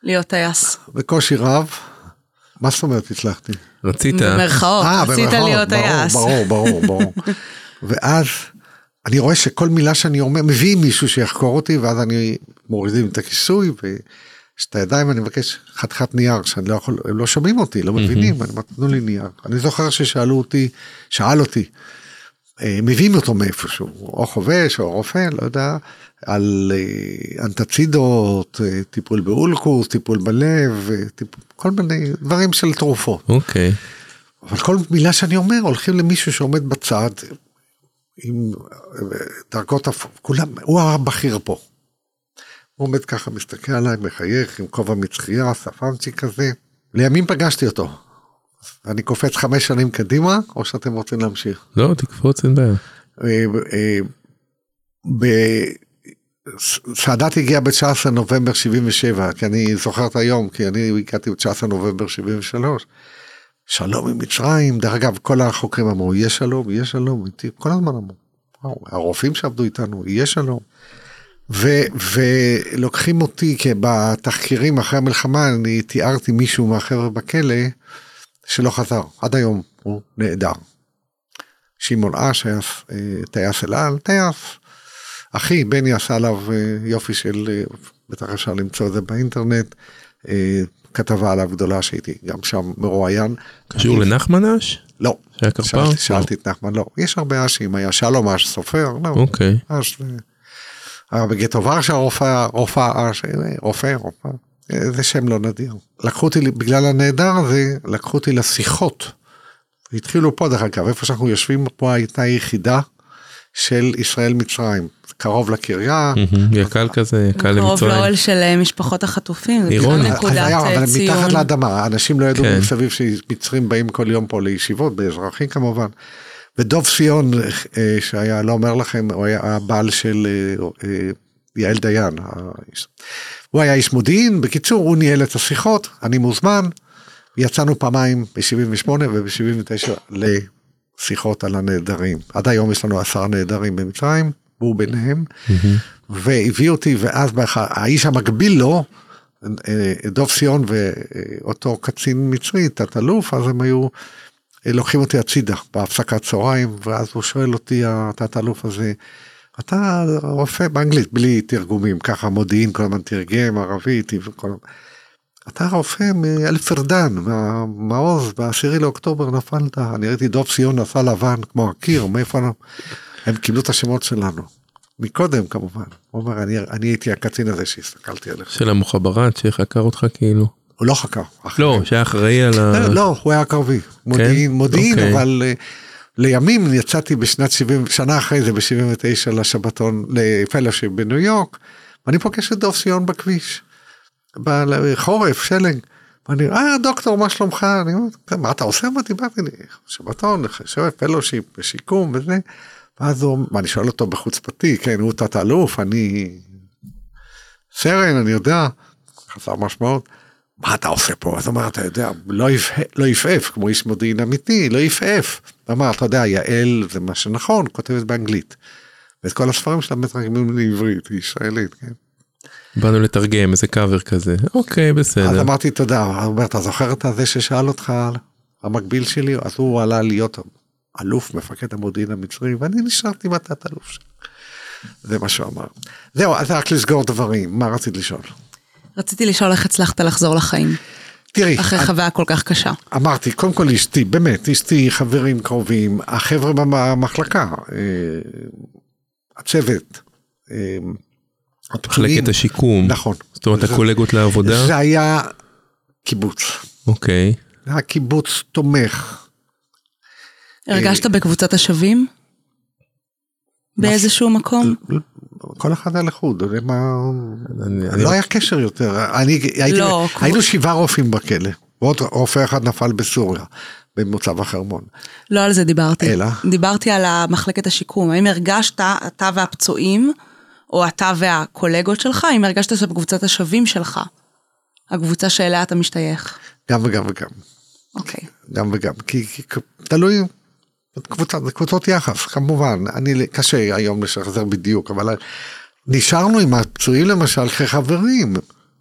להיות טייס. בקושי רב. מה זאת אומרת הצלחתי? רצית? במרכאות, אה, רצית להיות טייס. ברור, ברור, ברור. ואז אני רואה שכל מילה שאני אומר, מביאים מישהו שיחקור אותי, ואז אני מורידים את הכיסוי, ויש את הידיים, אני מבקש חתיכת נייר, שאני לא יכול, הם לא שומעים אותי, לא מבינים, אני אומר, תנו לי נייר. אני זוכר ששאלו אותי, שאל אותי, אה, מביאים אותו מאיפשהו, או חובש או רופא, לא יודע, על אה, אנטצידות, אה, טיפול באולקוס, טיפול בלב, אה, טיפ... כל מיני דברים של תרופות. אוקיי. אבל כל מילה שאני אומר, הולכים למישהו שעומד בצד, עם דרגות, הפ- כולם, הוא הבכיר פה. הוא עומד ככה, מסתכל עליי, מחייך, עם כובע מצחייה, שפנצ'י כזה. לימים פגשתי אותו. אני קופץ חמש שנים קדימה, או שאתם רוצים להמשיך? לא, תקפוץ, אין בעיה. סאדאת הגיע ב-19 נובמבר 77, כי אני זוכר את היום, כי אני הגעתי ב-19 נובמבר 73. שלום עם מצרים, דרך אגב, כל החוקרים אמרו, יהיה שלום, יהיה שלום, כל הזמן אמרו. וואו, הרופאים שעבדו איתנו, יהיה שלום. ו- ולוקחים אותי, כי בתחקירים אחרי המלחמה, אני תיארתי מישהו מהחבר'ה בכלא, שלא חזר, עד היום הוא נעדר. שמעון אש היה אה, טייס אל על, טייס. אחי, בני עשה עליו אה, יופי של, אה, בטח אפשר למצוא את זה באינטרנט, אה, כתבה עליו גדולה שהייתי גם שם מרואיין. קשור לנחמן אש? לא. שהיה קרפ"ר? שאלתי, שאלתי את נחמן, לא. יש הרבה אשים, היה שלום אש סופר, לא. אוקיי. אש, היה בגטו ורשה רופא, רופא אש, רופא, רופא. זה שם לא נדיר. לקחו אותי, בגלל הנהדר הזה, לקחו אותי לשיחות. התחילו פה דרך אגב, איפה שאנחנו יושבים, פה הייתה יחידה של ישראל מצרים. קרוב לקריה. יקל כזה, יקל קרוב למצרים. לאוהל של אה, משפחות החטופים, זה אז נקודת אה, אבל ציון. מתחת לאדמה, אנשים לא ידעו כן. מסביב שמצרים באים כל יום פה לישיבות, באזרחים כמובן. ודוב ציון, אה, שהיה, לא אומר לכם, הוא היה הבעל של אה, אה, יעל דיין. הוא היה איש מודיעין, בקיצור, הוא ניהל את השיחות, אני מוזמן. יצאנו פעמיים ב-78 וב-79 לשיחות על הנעדרים. עד היום יש לנו עשרה נעדרים במצרים, והוא ביניהם. והביא אותי, ואז באח- האיש המקביל לו, אה, דוב ציון ואותו קצין מצרי, תת-אלוף, אז הם היו אה, לוקחים אותי הצידה בהפסקת צהריים, ואז הוא שואל אותי, התת-אלוף הזה, אתה רופא באנגלית בלי תרגומים, ככה מודיעין כל הזמן תרגם, ערבית, וכל... אתה רופא מאלפרדן, מהמעוז, בעשירי לאוקטובר נפלת, אני ראיתי דוב ציון נסע לבן כמו הקיר, מאיפה. הם קיבלו את השמות שלנו. מקודם כמובן. הוא אומר, אני, אני הייתי הקצין הזה שהסתכלתי עליך. של המוחבראת שחקר אותך כאילו. הוא לא חקר. לא, שהיה אחראי על ה... לא, לא, הוא היה קרבי. מודיעין, כן? מודיעין, אוקיי. אבל uh, לימים יצאתי בשנת 70, שנה אחרי זה, ב-79 לשבתון, לפלושיפ בניו יורק, ואני פוגש את דוב ציון בכביש. בחורף, שלג. ואני, אה, דוקטור, מה שלומך? אני אומר, מה אתה עושה? מה דיברתי לי? שבתון, שואף, פלושיפ, בשיקום וזה. ואז הוא, ואני שואל אותו בחוצפתי, כן, הוא תת-אלוף, אני סרן, אני יודע, חסר משמעות. מה אתה עושה פה? אז אמר, אתה יודע, לא, לא יפהף, כמו איש מודיעין אמיתי, לא יפהף. אמר, אתה יודע, יעל זה מה שנכון, כותבת באנגלית. ואת כל הספרים שלה מתרגמים לעברית, היא ישראלית, כן. באנו לתרגם איזה קאבר כזה, אוקיי, בסדר. אז אמרתי תודה, הוא אומר, אתה זוכר את זה ששאל אותך המקביל שלי? אז הוא עלה להיות אלוף מפקד המודיעין המצרי, ואני נשארתי בתת אלוף שם. זה מה שהוא אמר. זהו, אז רק לסגור דברים, מה רצית לשאול? רציתי לשאול איך הצלחת לחזור לחיים. תראי, אחרי אני, חוויה כל כך קשה. אמרתי, קודם כל אשתי, באמת, אשתי, חברים קרובים, החבר'ה במחלקה, אה, הצוות, אה, מחלקת השיקום. נכון. זאת אומרת, הקולגות לעבודה? זה היה קיבוץ. אוקיי. זה היה קיבוץ תומך. הרגשת בקבוצת השווים? באיזשהו מקום? כל אחד היה לחוד, לא היה קשר יותר, לא, היינו שבעה רופאים בכלא, ועוד רופא אחד נפל בסוריה, במוצב החרמון. לא על זה דיברתי, אלא? דיברתי על מחלקת השיקום, האם הרגשת, אתה והפצועים, או אתה והקולגות שלך, האם הרגשת שזה בקבוצת השווים שלך, הקבוצה שאליה אתה משתייך? גם וגם וגם. אוקיי. גם וגם, כי, כי תלוי, קבוצת, קבוצות יחס, כמובן, אני, קשה היום לשחזר בדיוק, אבל נשארנו עם הפצועים למשל כחברים.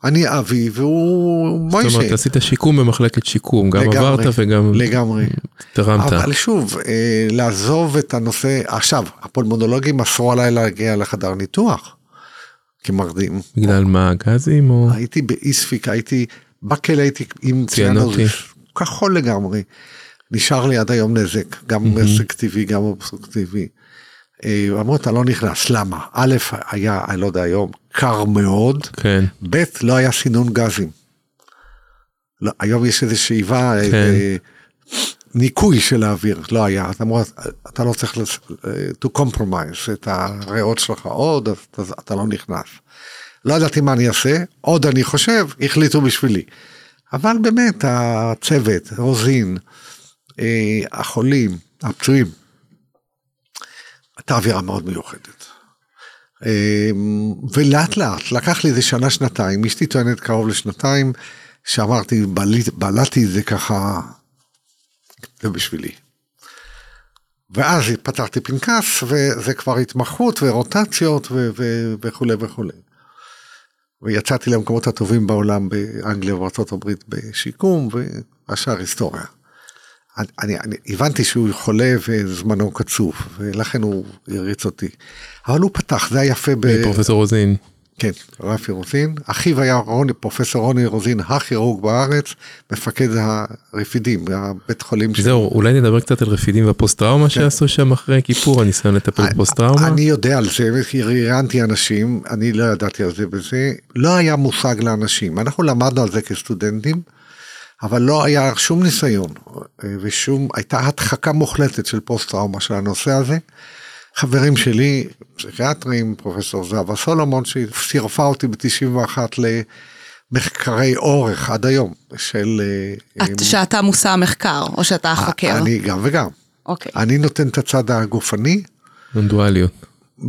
אני אבי והוא מוישה. זאת אומרת, עשית שיקום במחלקת שיקום, גם לגמרי, עברת וגם לגמרי. תרמת. אבל שוב, אה, לעזוב את הנושא, עכשיו, הפולמונולוגים אסרו עליי להגיע לחדר ניתוח, כמרדים. בגלל מה, גזים או? הייתי באיספיק, הייתי, בכלא הייתי עם ציאנוזיס, כחול לגמרי. נשאר לי עד היום נזק, גם טבעי, גם אובסטרוקטיבי. אה, אמרו אתה לא נכנס, למה? א', היה, אני לא יודע היום, קר מאוד, כן. ב', לא היה סינון גזים. לא, היום יש איזה שאיבה, כן. אה, ניקוי של האוויר, לא היה, אתה אמרו, אתה לא צריך אה, to compromise את הריאות שלך עוד, אז, אז אתה לא נכנס. לא ידעתי מה אני אעשה, עוד אני חושב, החליטו בשבילי. אבל באמת, הצוות, רוזין, אה, החולים, הפצועים, הייתה אווירה מאוד מיוחדת. אמ, ולאט לאט, לקח לי איזה שנה, שנתיים, אשתי טוענת קרוב לשנתיים, שאמרתי, בלעתי את זה ככה, זה בשבילי. ואז פתחתי פנקס, וזה כבר התמחות ורוטציות וכולי וכולי. ויצאתי למקומות הטובים בעולם, באנגליה ובארה"ב בשיקום, והשאר היסטוריה. אני, אני הבנתי שהוא חולה וזמנו קצוב, ולכן הוא הריץ אותי. אבל הוא פתח, זה היה יפה ב... פרופסור רוזין. כן, רפי רוזין. אחיו היה רוני, פרופסור רוני רוזין, הכירורג בארץ, מפקד הרפידים, הבית חולים שלו. זהו, אולי נדבר קצת על רפידים והפוסט טראומה כן. שעשו שם אחרי כיפור, הניסיון לטפל בפוסט טראומה. אני יודע על זה, ראיינתי אנשים, אני לא ידעתי על זה וזה, לא היה מושג לאנשים. אנחנו למדנו על זה כסטודנטים. אבל לא היה שום ניסיון ושום, הייתה הדחקה מוחלטת של פוסט טראומה של הנושא הזה. חברים שלי, פסיכיאטרים, פרופסור זהבה סולומון, שסירפה אותי ב-91 למחקרי אורך עד היום של... את, אה, שאתה מושא המחקר, או שאתה החוקר? אני גם וגם. אוקיי. אני נותן את הצד הגופני. דואליות.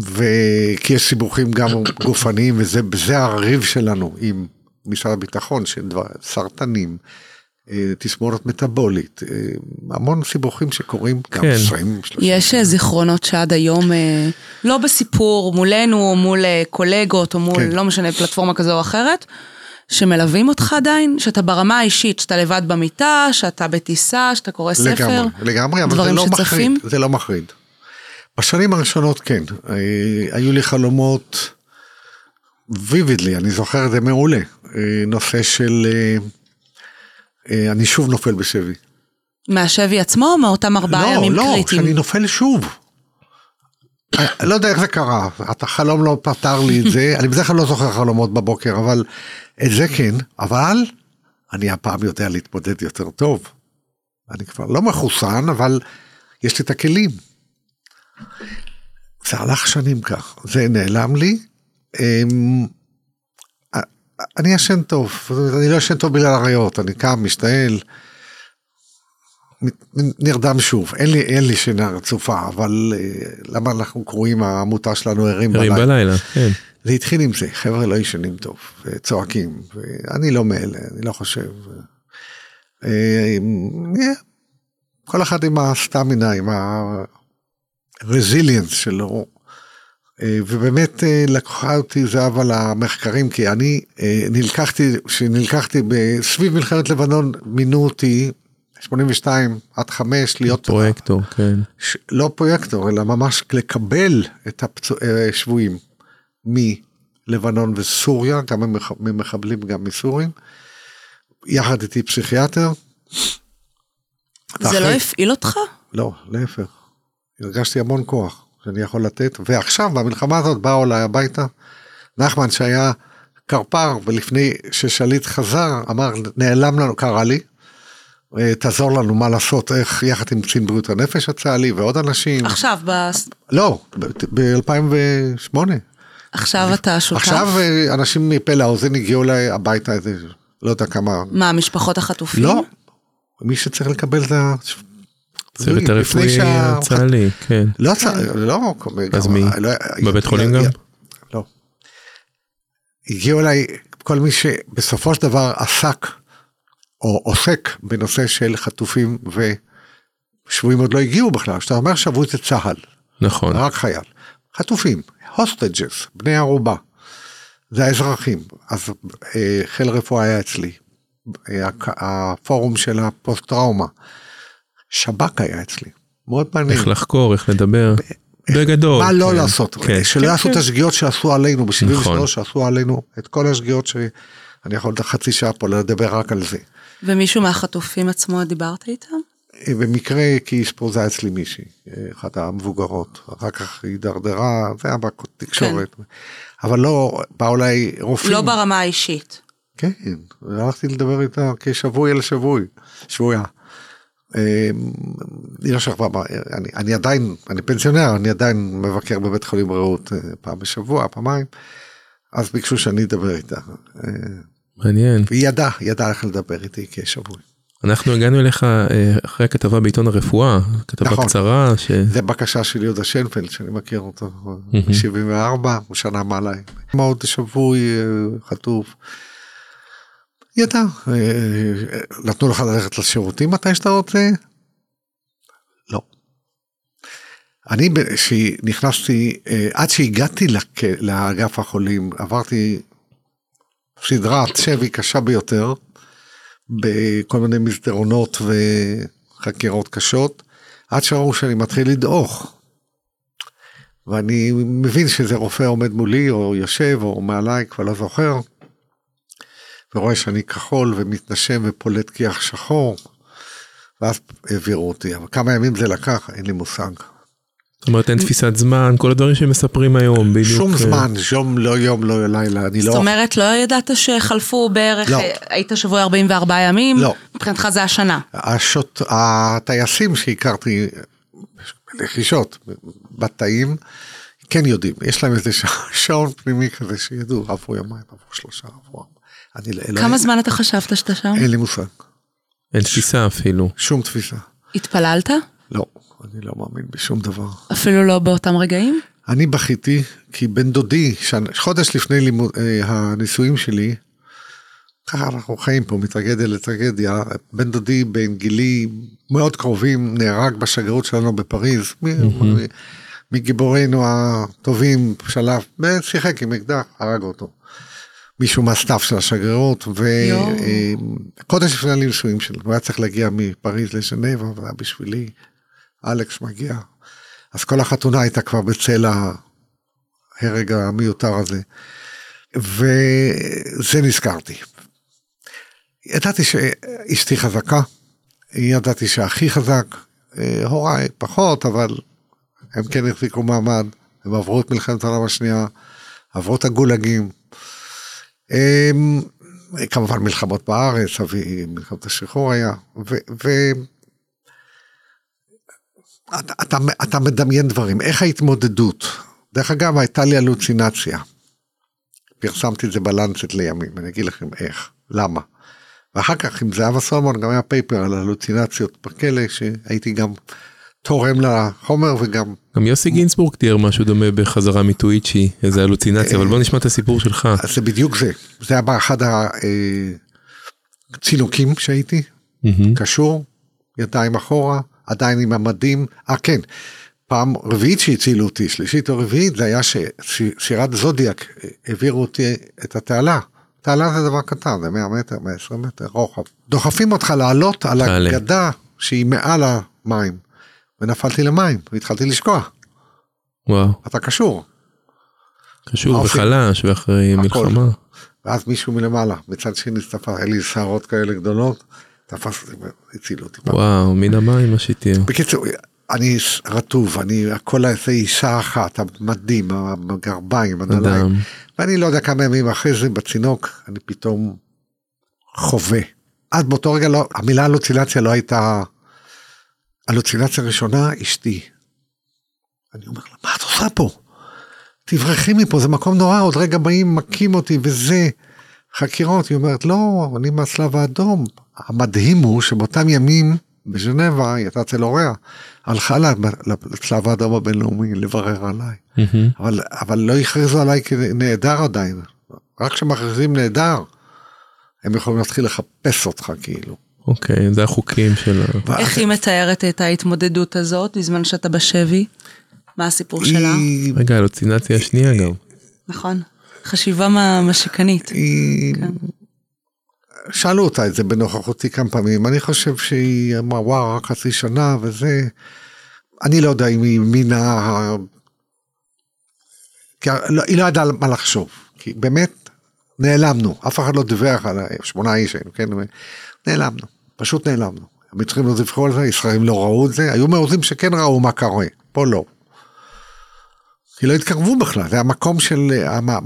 וכי יש סיבוכים גם גופניים, וזה הריב שלנו עם משרד הביטחון, של דבר, סרטנים, אה, תסמורת מטאבולית, אה, המון סיבוכים שקורים גם כן. 20, 30. יש אה, זיכרונות שעד היום, לא בסיפור מולנו או מול קולגות או מול כן. לא משנה פלטפורמה כזו או אחרת, שמלווים אותך עדיין, שאתה ברמה האישית, שאתה לבד במיטה, שאתה בטיסה, שאתה קורא ספר, לגמרי, לגמרי, אבל זה לא מחריד, זה לא מחריד. בשנים הראשונות כן, היו לי חלומות ויבידלי, אני זוכר את זה מעולה, נושא של אני שוב נופל בשבי. מהשבי עצמו או מאותם ארבעה ימים לא, לא, קריטיים? שאני נופל שוב. אה, לא יודע איך זה קרה, החלום לא פתר לי את זה, אני בדרך כלל לא זוכר חלומות בבוקר, אבל את זה כן, אבל אני הפעם יודע להתמודד יותר טוב. אני כבר לא מחוסן, אבל יש לי את הכלים. זה הלך שנים כך, זה נעלם לי. אני ישן טוב, אני לא ישן טוב בגלל הריאות, אני קם, משתעל, נרדם שוב, אין לי, אין לי שינה רצופה, אבל אה, למה אנחנו קרואים, העמותה שלנו ערים ערים בלילה. בלילה, כן. זה התחיל עם זה, חבר'ה לא ישנים טוב, וצועקים, ואני לא מאלה, אני לא חושב. אה, אה, כל אחד עם הסטמינה, עם הרזיליאנס שלו, ובאמת אה, לקחה אותי זהבה למחקרים, כי אני אה, נלקחתי, כשנלקחתי סביב מלחמת לבנון, מינו אותי 82 עד 5 להיות פרויקטור, כן. ש- לא פרויקטור, אלא ממש לקבל את השבויים מלבנון וסוריה, גם ממח- ממחבלים, גם מסורים, יחד איתי פסיכיאטר. זה ואחרי- לא הפעיל אותך? לא, להפך. הרגשתי המון כוח שאני יכול לתת, ועכשיו במלחמה הזאת באו אליי הביתה, נחמן שהיה קרפר, ולפני ששליט חזר, אמר, נעלם לנו, קרא לי, "אה, תעזור לנו מה לעשות, איך יחד עם קצין בריאות הנפש הצה"לי ועוד אנשים. עכשיו, ב- לא, ב-2008. עכשיו אתה שותף? עכשיו אה, אנשים מפה לאוזן הגיעו אליי הביתה איזה, לא יודע כמה, מה, משפחות החטופים? לא, מי שצריך לקבל את ה... צוות הרפואי הצה"לי, כן. לא, לא, אז מי? לא- בבית חולים גם? לא. הגיעו אליי כל מי שבסופו של דבר עסק או עוסק בנושא של חטופים ושבויים עוד לא הגיעו בכלל. כשאתה אומר שבוי זה צה"ל, נכון. רק חייל. חטופים, hostages, בני ערובה. זה האזרחים. אז אה, חיל רפואה היה אצלי. הפורום של הפוסט טראומה. שב"כ היה אצלי. מאוד מעניין. איך לחקור, איך לדבר. בגדול. מה לא כן. לעשות, כן. שלא כן, יעשו את כן. השגיאות שעשו עלינו ב-73, נכון. שעשו עלינו את כל השגיאות שאני יכול חצי שעה פה לדבר רק על זה. ומישהו מהחטופים עצמו דיברת איתם? אה, במקרה כי אשפוזה אצלי מישהי, אה, אחת המבוגרות, אחר כך היא הידרדרה, זה היה בתקשורת, אבל לא, באו אליי רופאים. לא ברמה האישית. כן, הלכתי לדבר איתה כשבוי אל שבוי, שבויה. היא לא שכבה, אני, אני עדיין, אני פנסיונר, אני עדיין מבקר בבית חולים רעות אה, פעם בשבוע, פעמיים, אז ביקשו שאני אדבר איתה. מעניין. והיא ידעה, היא ידעה איך לדבר איתי כשבוי. אנחנו הגענו אליך אה, אחרי הכתבה בעיתון הרפואה, כתבה נכון. קצרה, ש... זה בקשה של יהודה שיינפלד, שאני מכיר אותו, ב-74, הוא שנה מעליי. מאוד שבוי, אה, חטוף. ידע, אה, נתנו לך ללכת לשירותים מתי שאתה רוצה? לא. אני, כשנכנסתי, אה, עד שהגעתי לאגף החולים, עברתי סדרת שבי קשה ביותר, בכל מיני מסדרונות וחקירות קשות, עד שראו שאני מתחיל לדעוך. ואני מבין שזה רופא עומד מולי, או יושב, או מעליי, כבר לא זוכר, ורואה שאני כחול ומתנשם ופולט כיח שחור, ואז העבירו אותי, אבל כמה ימים זה לקח, אין לי מושג. זאת אומרת אין תפיסת זמן, כל הדברים שמספרים היום, בדיוק. שום אה, זמן, יום לא יום, לא לילה, אני לא... זאת אומרת, לא ידעת שחלפו בערך, לא. אה, היית שבוי 44 ימים? לא. מבחינתך זה השנה. השוט... הטייסים שהכרתי, לחישות, בתאים, כן יודעים, יש להם איזה ש... שעון פנימי כזה שידעו, עברו יומיים, עברו שלושה, עברו ארבע. אני לא... כמה זמן אתה חשבת שאתה שם? אין לי מושג, אין תפיסה אפילו. שום תפיסה. התפללת? לא, אני לא מאמין בשום דבר. אפילו לא באותם רגעים? אני בכיתי כי בן דודי, חודש לפני לימוד, אה, הנישואים שלי, ככה אנחנו חיים פה מטרגדיה לטרגדיה, בן דודי בן גילי מאוד קרובים נהרג בשגרירות שלנו בפריז, מגיבורינו הטובים שלף, שיחק עם אקדח, הרג אותו. מישהו מה staff של השגרירות. וחודש לפני הנישואים שלו, הוא היה צריך להגיע מפריז לז'נבה, וזה היה בשבילי, אלכס מגיע. אז כל החתונה הייתה כבר בצל ההרג המיותר הזה. וזה נזכרתי. ידעתי שאשתי חזקה, ידעתי שאחי חזק, אה, הוריי פחות, אבל הם כן החזיקו מעמד, הם עברו את מלחמת העולם השנייה, עברו את הגולגים. הם, כמובן מלחמות בארץ, אבי מלחמת השחרור היה, ו... ו אתה, אתה, אתה מדמיין דברים, איך ההתמודדות? דרך אגב, הייתה לי הלוצינציה. פרסמתי את זה בלנצט לימים, אני אגיד לכם איך, למה. ואחר כך עם זהבה סולמון גם היה פייפר על הלוצינציות בכלא, שהייתי גם תורם לחומר וגם... גם יוסי גינצבורג תיאר משהו דומה בחזרה מטוויצ'י, איזה הלוצינציה, אבל בוא נשמע את הסיפור שלך. אז זה בדיוק זה, זה היה באחד הצינוקים שהייתי, קשור, ידיים אחורה, עדיין עם המדים, אה כן, פעם רביעית שהצילו אותי, שלישית או רביעית, זה היה שסירת זודיאק העבירו אותי את התעלה. תעלה זה דבר קטן, זה 100 מטר, 120 מטר, רוחב. דוחפים אותך לעלות על הגדה שהיא מעל המים. ונפלתי למים, והתחלתי לשקוע. וואו. אתה קשור. קשור וחלש ואחרי מלחמה. ואז מישהו מלמעלה, מצד שני תפס, היה לי שערות כאלה גדולות, תפס אותי והציל אותי. וואו, מן המים מה שתהיה. בקיצור, אני רטוב, אני הכל איזה אישה אחת, המדים, הגרביים, הנעליים. ואני לא יודע כמה ימים אחרי זה בצינוק, אני פתאום חווה. עד באותו רגע לא, המילה הלוצינציה לא הייתה, הלוצינציה הראשונה, אשתי. אני אומר לה, מה את עושה פה? תברחי מפה, זה מקום נורא, עוד רגע באים, מכים אותי וזה. חקירות, היא אומרת, לא, אני מהצלב האדום. המדהים הוא שבאותם ימים בז'נבה, היא הייתה אצל הוריה, הלכה לצלב האדום הבינלאומי לברר עליי. Mm-hmm. אבל, אבל לא הכריזו עליי כנעדר עדיין. רק כשמכריזים נעדר, הם יכולים להתחיל לחפש אותך כאילו. אוקיי, okay, זה החוקים של... איך היא מתארת את ההתמודדות הזאת בזמן שאתה בשבי? מה הסיפור היא... שלה? רגע, הלוצינציה השנייה גם. נכון, חשיבה משיקנית. היא... כן. שאלו אותה את זה בנוכחותי כמה פעמים, אני חושב שהיא אמרה וואו רק חצי שנה וזה, אני לא יודע אם היא מינה, כי לא, היא לא ידעה מה לחשוב, כי באמת נעלמנו, אף אחד לא דיווח על שמונה איש היינו, כן, נעלמנו, פשוט נעלמנו, המצרים לא דיווחו על זה, ישראלים לא ראו את זה, היו מעוזים שכן ראו מה קורה, פה לא. כי לא התקרבו בכלל, זה המקום של,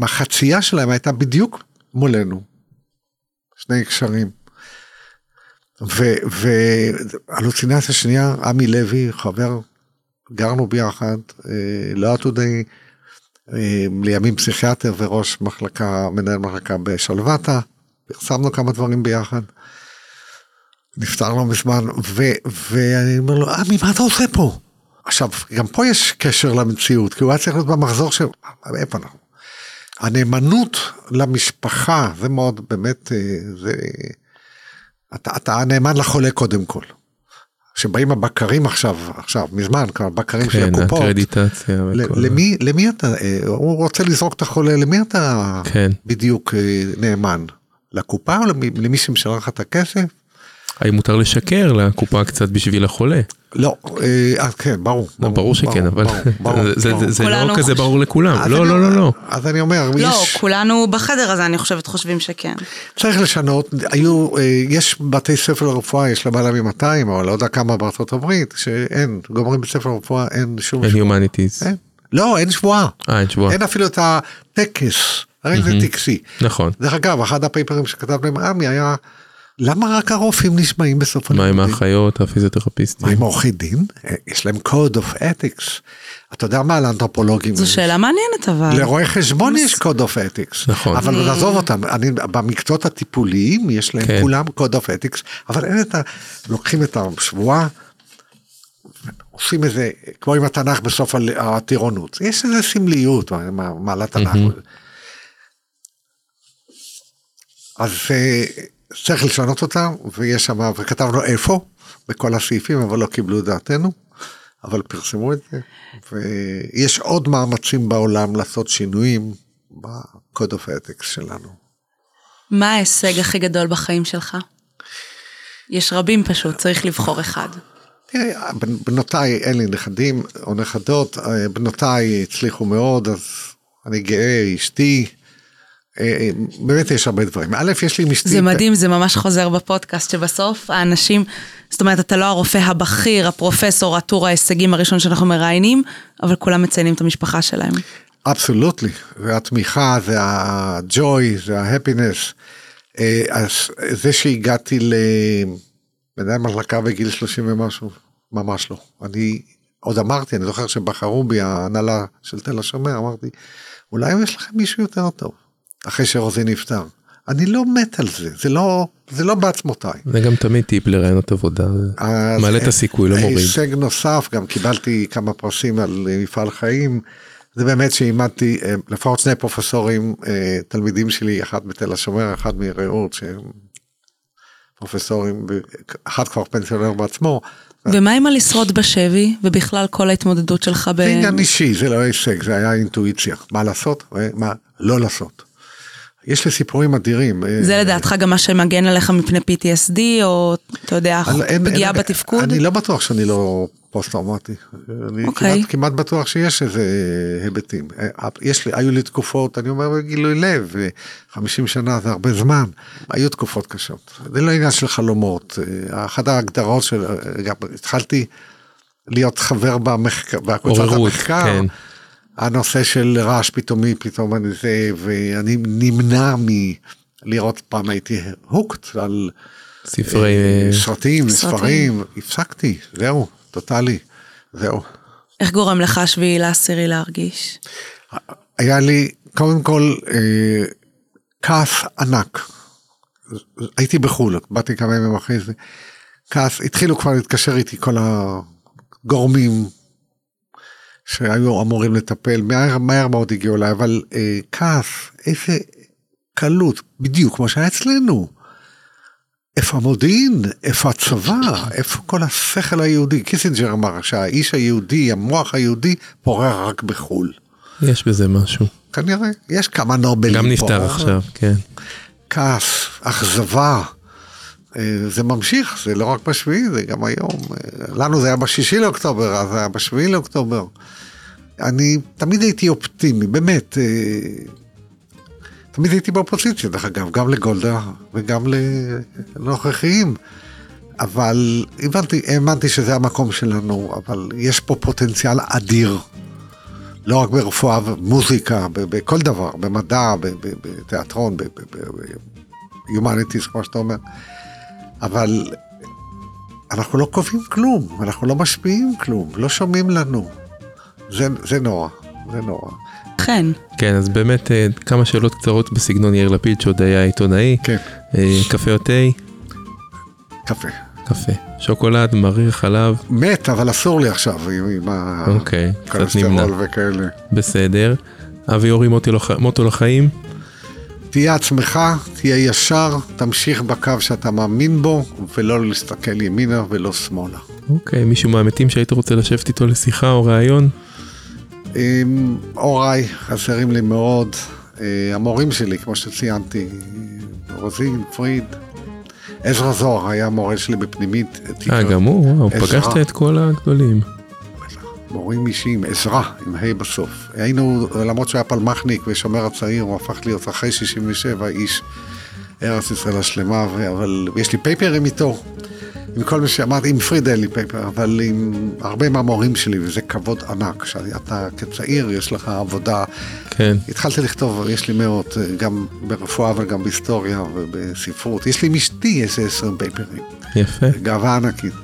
החצייה שלהם הייתה בדיוק מולנו. שני קשרים. והלוצינציה שנייה, עמי לוי, חבר, גרנו ביחד, אה, לא עתודי, אה, לימים פסיכיאטר וראש מחלקה, מנהל מחלקה בשלוותה, פרסמנו כמה דברים ביחד. נפטר לא מזמן, ואני אומר לו, עמי, מה אתה עושה פה? עכשיו, גם פה יש קשר למציאות, כי הוא היה צריך להיות במחזור של... איפה אנחנו? הנאמנות למשפחה, זה מאוד באמת, אה, זה, אתה, אתה נאמן לחולה קודם כל. שבאים הבקרים עכשיו, עכשיו, מזמן, כבר בקרים כן, של הקופות. כן, הקרדיטציה. למי, למי אתה, אה, הוא רוצה לזרוק את החולה, למי אתה כן. בדיוק אה, נאמן? לקופה או למי, למי שמשלם לך את הכסף? האם מותר לשקר לקופה קצת בשביל החולה? לא, אה, כן, ברור. לא, ברור שכן, אבל זה לא כזה ברור לכולם. לא, לא, לא, לא. אז אני אומר, לא, כולנו בחדר הזה, אני חושבת, חושבים שכן. צריך לשנות, היו, אה, יש בתי ספר לרפואה, יש למעלה מ-200, אבל לא יודע כמה בארצות הברית, שאין, גומרים בית ספר לרפואה, אין שום... אין יומניטיז. לא, אין שבועה. אה, אין שבועה. אין אפילו את הטקס, הרי זה טקסי. נכון. דרך אגב, אחד הפייפרים שכתב להם עמי היה... למה רק הרופאים נשמעים בסוף הלימודים? מה עם האחיות, הפיזיותרפיסטים? מה עם עורכי דין? יש להם code of ethics. אתה יודע מה לאנתרופולוגים? זו שאלה מעניינת אבל. לרואי חשבון יש code of ethics. נכון. אבל נעזוב אותם, אני, במקצועות הטיפוליים יש להם כן. כולם code of ethics, אבל אין את ה... לוקחים את השבועה, עושים איזה, כמו עם התנ"ך בסוף הטירונות, יש איזה סמליות, מעלת תנ"ך. אז... צריך לשנות אותה, ויש שם, וכתבנו איפה, בכל הסעיפים, אבל לא קיבלו את דעתנו, אבל פרסמו את זה, ויש עוד מאמצים בעולם לעשות שינויים ב-code of ethics שלנו. מה ההישג הכי גדול בחיים שלך? יש רבים פשוט, צריך לבחור אחד. בנותיי, אין לי נכדים או נכדות, אה, בנותיי הצליחו מאוד, אז אני גאה, אשתי, באמת יש הרבה דברים. א', יש לי עם אשתי... זה מדהים, זה ממש חוזר בפודקאסט, שבסוף האנשים, זאת אומרת, אתה לא הרופא הבכיר, הפרופסור, הטור ההישגים הראשון שאנחנו מראיינים, אבל כולם מציינים את המשפחה שלהם. אבסולוטלי, והתמיכה, זה הג'וי, זה ההפינס. אה, אז זה שהגעתי למנהל מחלקה בגיל 30 ומשהו, ממש לא. אני עוד אמרתי, אני זוכר שבחרו בי ההנהלה של תל השומר, אמרתי, אולי יש לכם מישהו יותר טוב, אחרי שרוזי נפטר. אני לא מת על זה, זה לא, זה לא בעצמותיי. זה גם תמיד טיפ לרעיונות עבודה, מעלה את הסיכוי, לא מוריד. הישג נוסף, גם קיבלתי כמה פרסים על אה, מפעל חיים, זה באמת שהעמדתי אה, לפחות שני פרופסורים, אה, תלמידים שלי, אחד בתל השומר, אחד מרעות, שהם פרופסורים, אחד כבר פנסיונר בעצמו. ומה עם הלשרוד בשבי, ובכלל כל ההתמודדות שלך ב... זה עניין אישי, זה לא הישג, זה היה אינטואיציה, מה לעשות ומה לא לעשות. יש לי סיפורים אדירים. אה, זה לדעתך גם מה שמגן עליך מפני PTSD, או אתה יודע, אין- פגיעה אין- בתפקוד? אני לא בטוח שאני לא פוסט טראומטי. אני אוקיי. כמעט, כמעט בטוח שיש איזה היבטים. אה, יש לי, היו לי תקופות, אני אומר בגילוי לב, אה, 50 שנה זה הרבה זמן, היו תקופות קשות. זה לא עניין של חלומות. אה, אחת ההגדרות של, אה, גם התחלתי להיות חבר במחקר, בקבוצת המחקר. כן. הנושא של רעש פתאומי, פתאום אני זה, ואני נמנע מלראות, פעם הייתי הוקט על ספרי... אה, סרטים. ספרים, הפסקתי, זהו, טוטאלי, זהו. איך גורם לך השביעי לעשירי להרגיש? היה לי, קודם כל, אה, כעס ענק. הייתי בחו"ל, באתי כמה ימים אחרי זה, כעס, התחילו כבר להתקשר איתי כל הגורמים שהיו אמורים לטפל, מהר, מהר מאוד הגיעו אליי, אבל אה, כעס, איזה קלות, בדיוק כמו שהיה אצלנו. איפה המודיעין? איפה הצבא? איפה כל השכל היהודי? קיסינג'ר אמר שהאיש היהודי, המוח היהודי, פורח רק בחו"ל. יש בזה משהו. כנראה, יש כמה נובלים גם פה. נפטר עכשיו, כן. כעס, אכזבה. אה, זה ממשיך, זה לא רק בשביעי, זה גם היום. אה, לנו זה היה בשישי לאוקטובר, אז זה היה בשביעי לאוקטובר. אני תמיד הייתי אופטימי, באמת. אה, תמיד הייתי באופוזיציה, דרך אגב, גם לגולדה וגם לנוכחיים. אבל הבנתי, האמנתי שזה המקום שלנו, אבל יש פה פוטנציאל אדיר. לא רק ברפואה ומוזיקה, בכל דבר, במדע, בתיאטרון, ב-humanities, כמו שאתה אומר. אבל אנחנו לא קובעים כלום, אנחנו לא משפיעים כלום, לא שומעים לנו. זה, זה נורא, זה נורא. חן, כן, אז באמת אה, כמה שאלות קצרות בסגנון יאיר לפיד שעוד היה עיתונאי. כן, אה, קפה או תה? קפה. קפה. שוקולד, מריר, חלב, מת, אבל אסור לי עכשיו עם, עם אוקיי, קצת נמנע. וכאלה. בסדר. אבי אורי מוטו לחיים? תהיה עצמך, תהיה ישר, תמשיך בקו שאתה מאמין בו, ולא להסתכל ימינה ולא שמאלה. אוקיי, מישהו מהמתים שהיית רוצה לשבת איתו לשיחה או ראיון? עם הוריי חסרים לי מאוד, אה, המורים שלי, כמו שציינתי, רוזין, פריד, עזרא זוהר היה מורה שלי בפנימית. אה, גם הוא? וואו. פגשת את כל הגדולים. מורים אישיים, עזרא, עם ה' בסוף. היינו, למרות שהיה פלמחניק ושומר הצעיר, הוא הפך להיות אחרי 67 איש ארץ ישראל השלמה, אבל יש לי פייפרים איתו. עם כל מי שאמרתי, עם פריד אין לי פייפר, אבל עם הרבה מהמורים שלי, וזה כבוד ענק, שאתה כצעיר, יש לך עבודה. כן. התחלתי לכתוב, יש לי מאות, גם ברפואה אבל גם בהיסטוריה ובספרות. יש לי עם אשתי איזה 20 פייפרים. יפה. גאווה ענקית,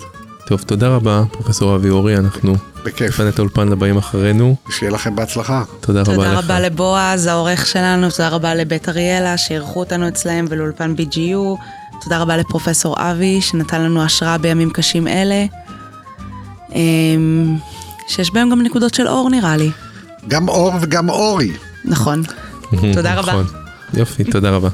טוב, תודה רבה, פרופסור אבי אורי, אנחנו בכיף. נפנה את האולפן לבאים אחרינו. שיהיה לכם בהצלחה. תודה רבה לך. תודה רבה לבועז, העורך שלנו, תודה רבה לבית אריאלה, שאירחו אותנו אצלהם, ולאולפן BGU. תודה רבה לפרופסור אבי, שנתן לנו השראה בימים קשים אלה. אמ, שיש בהם גם נקודות של אור נראה לי. גם אור וגם אורי. נכון. תודה רבה. נכון. יופי, תודה רבה.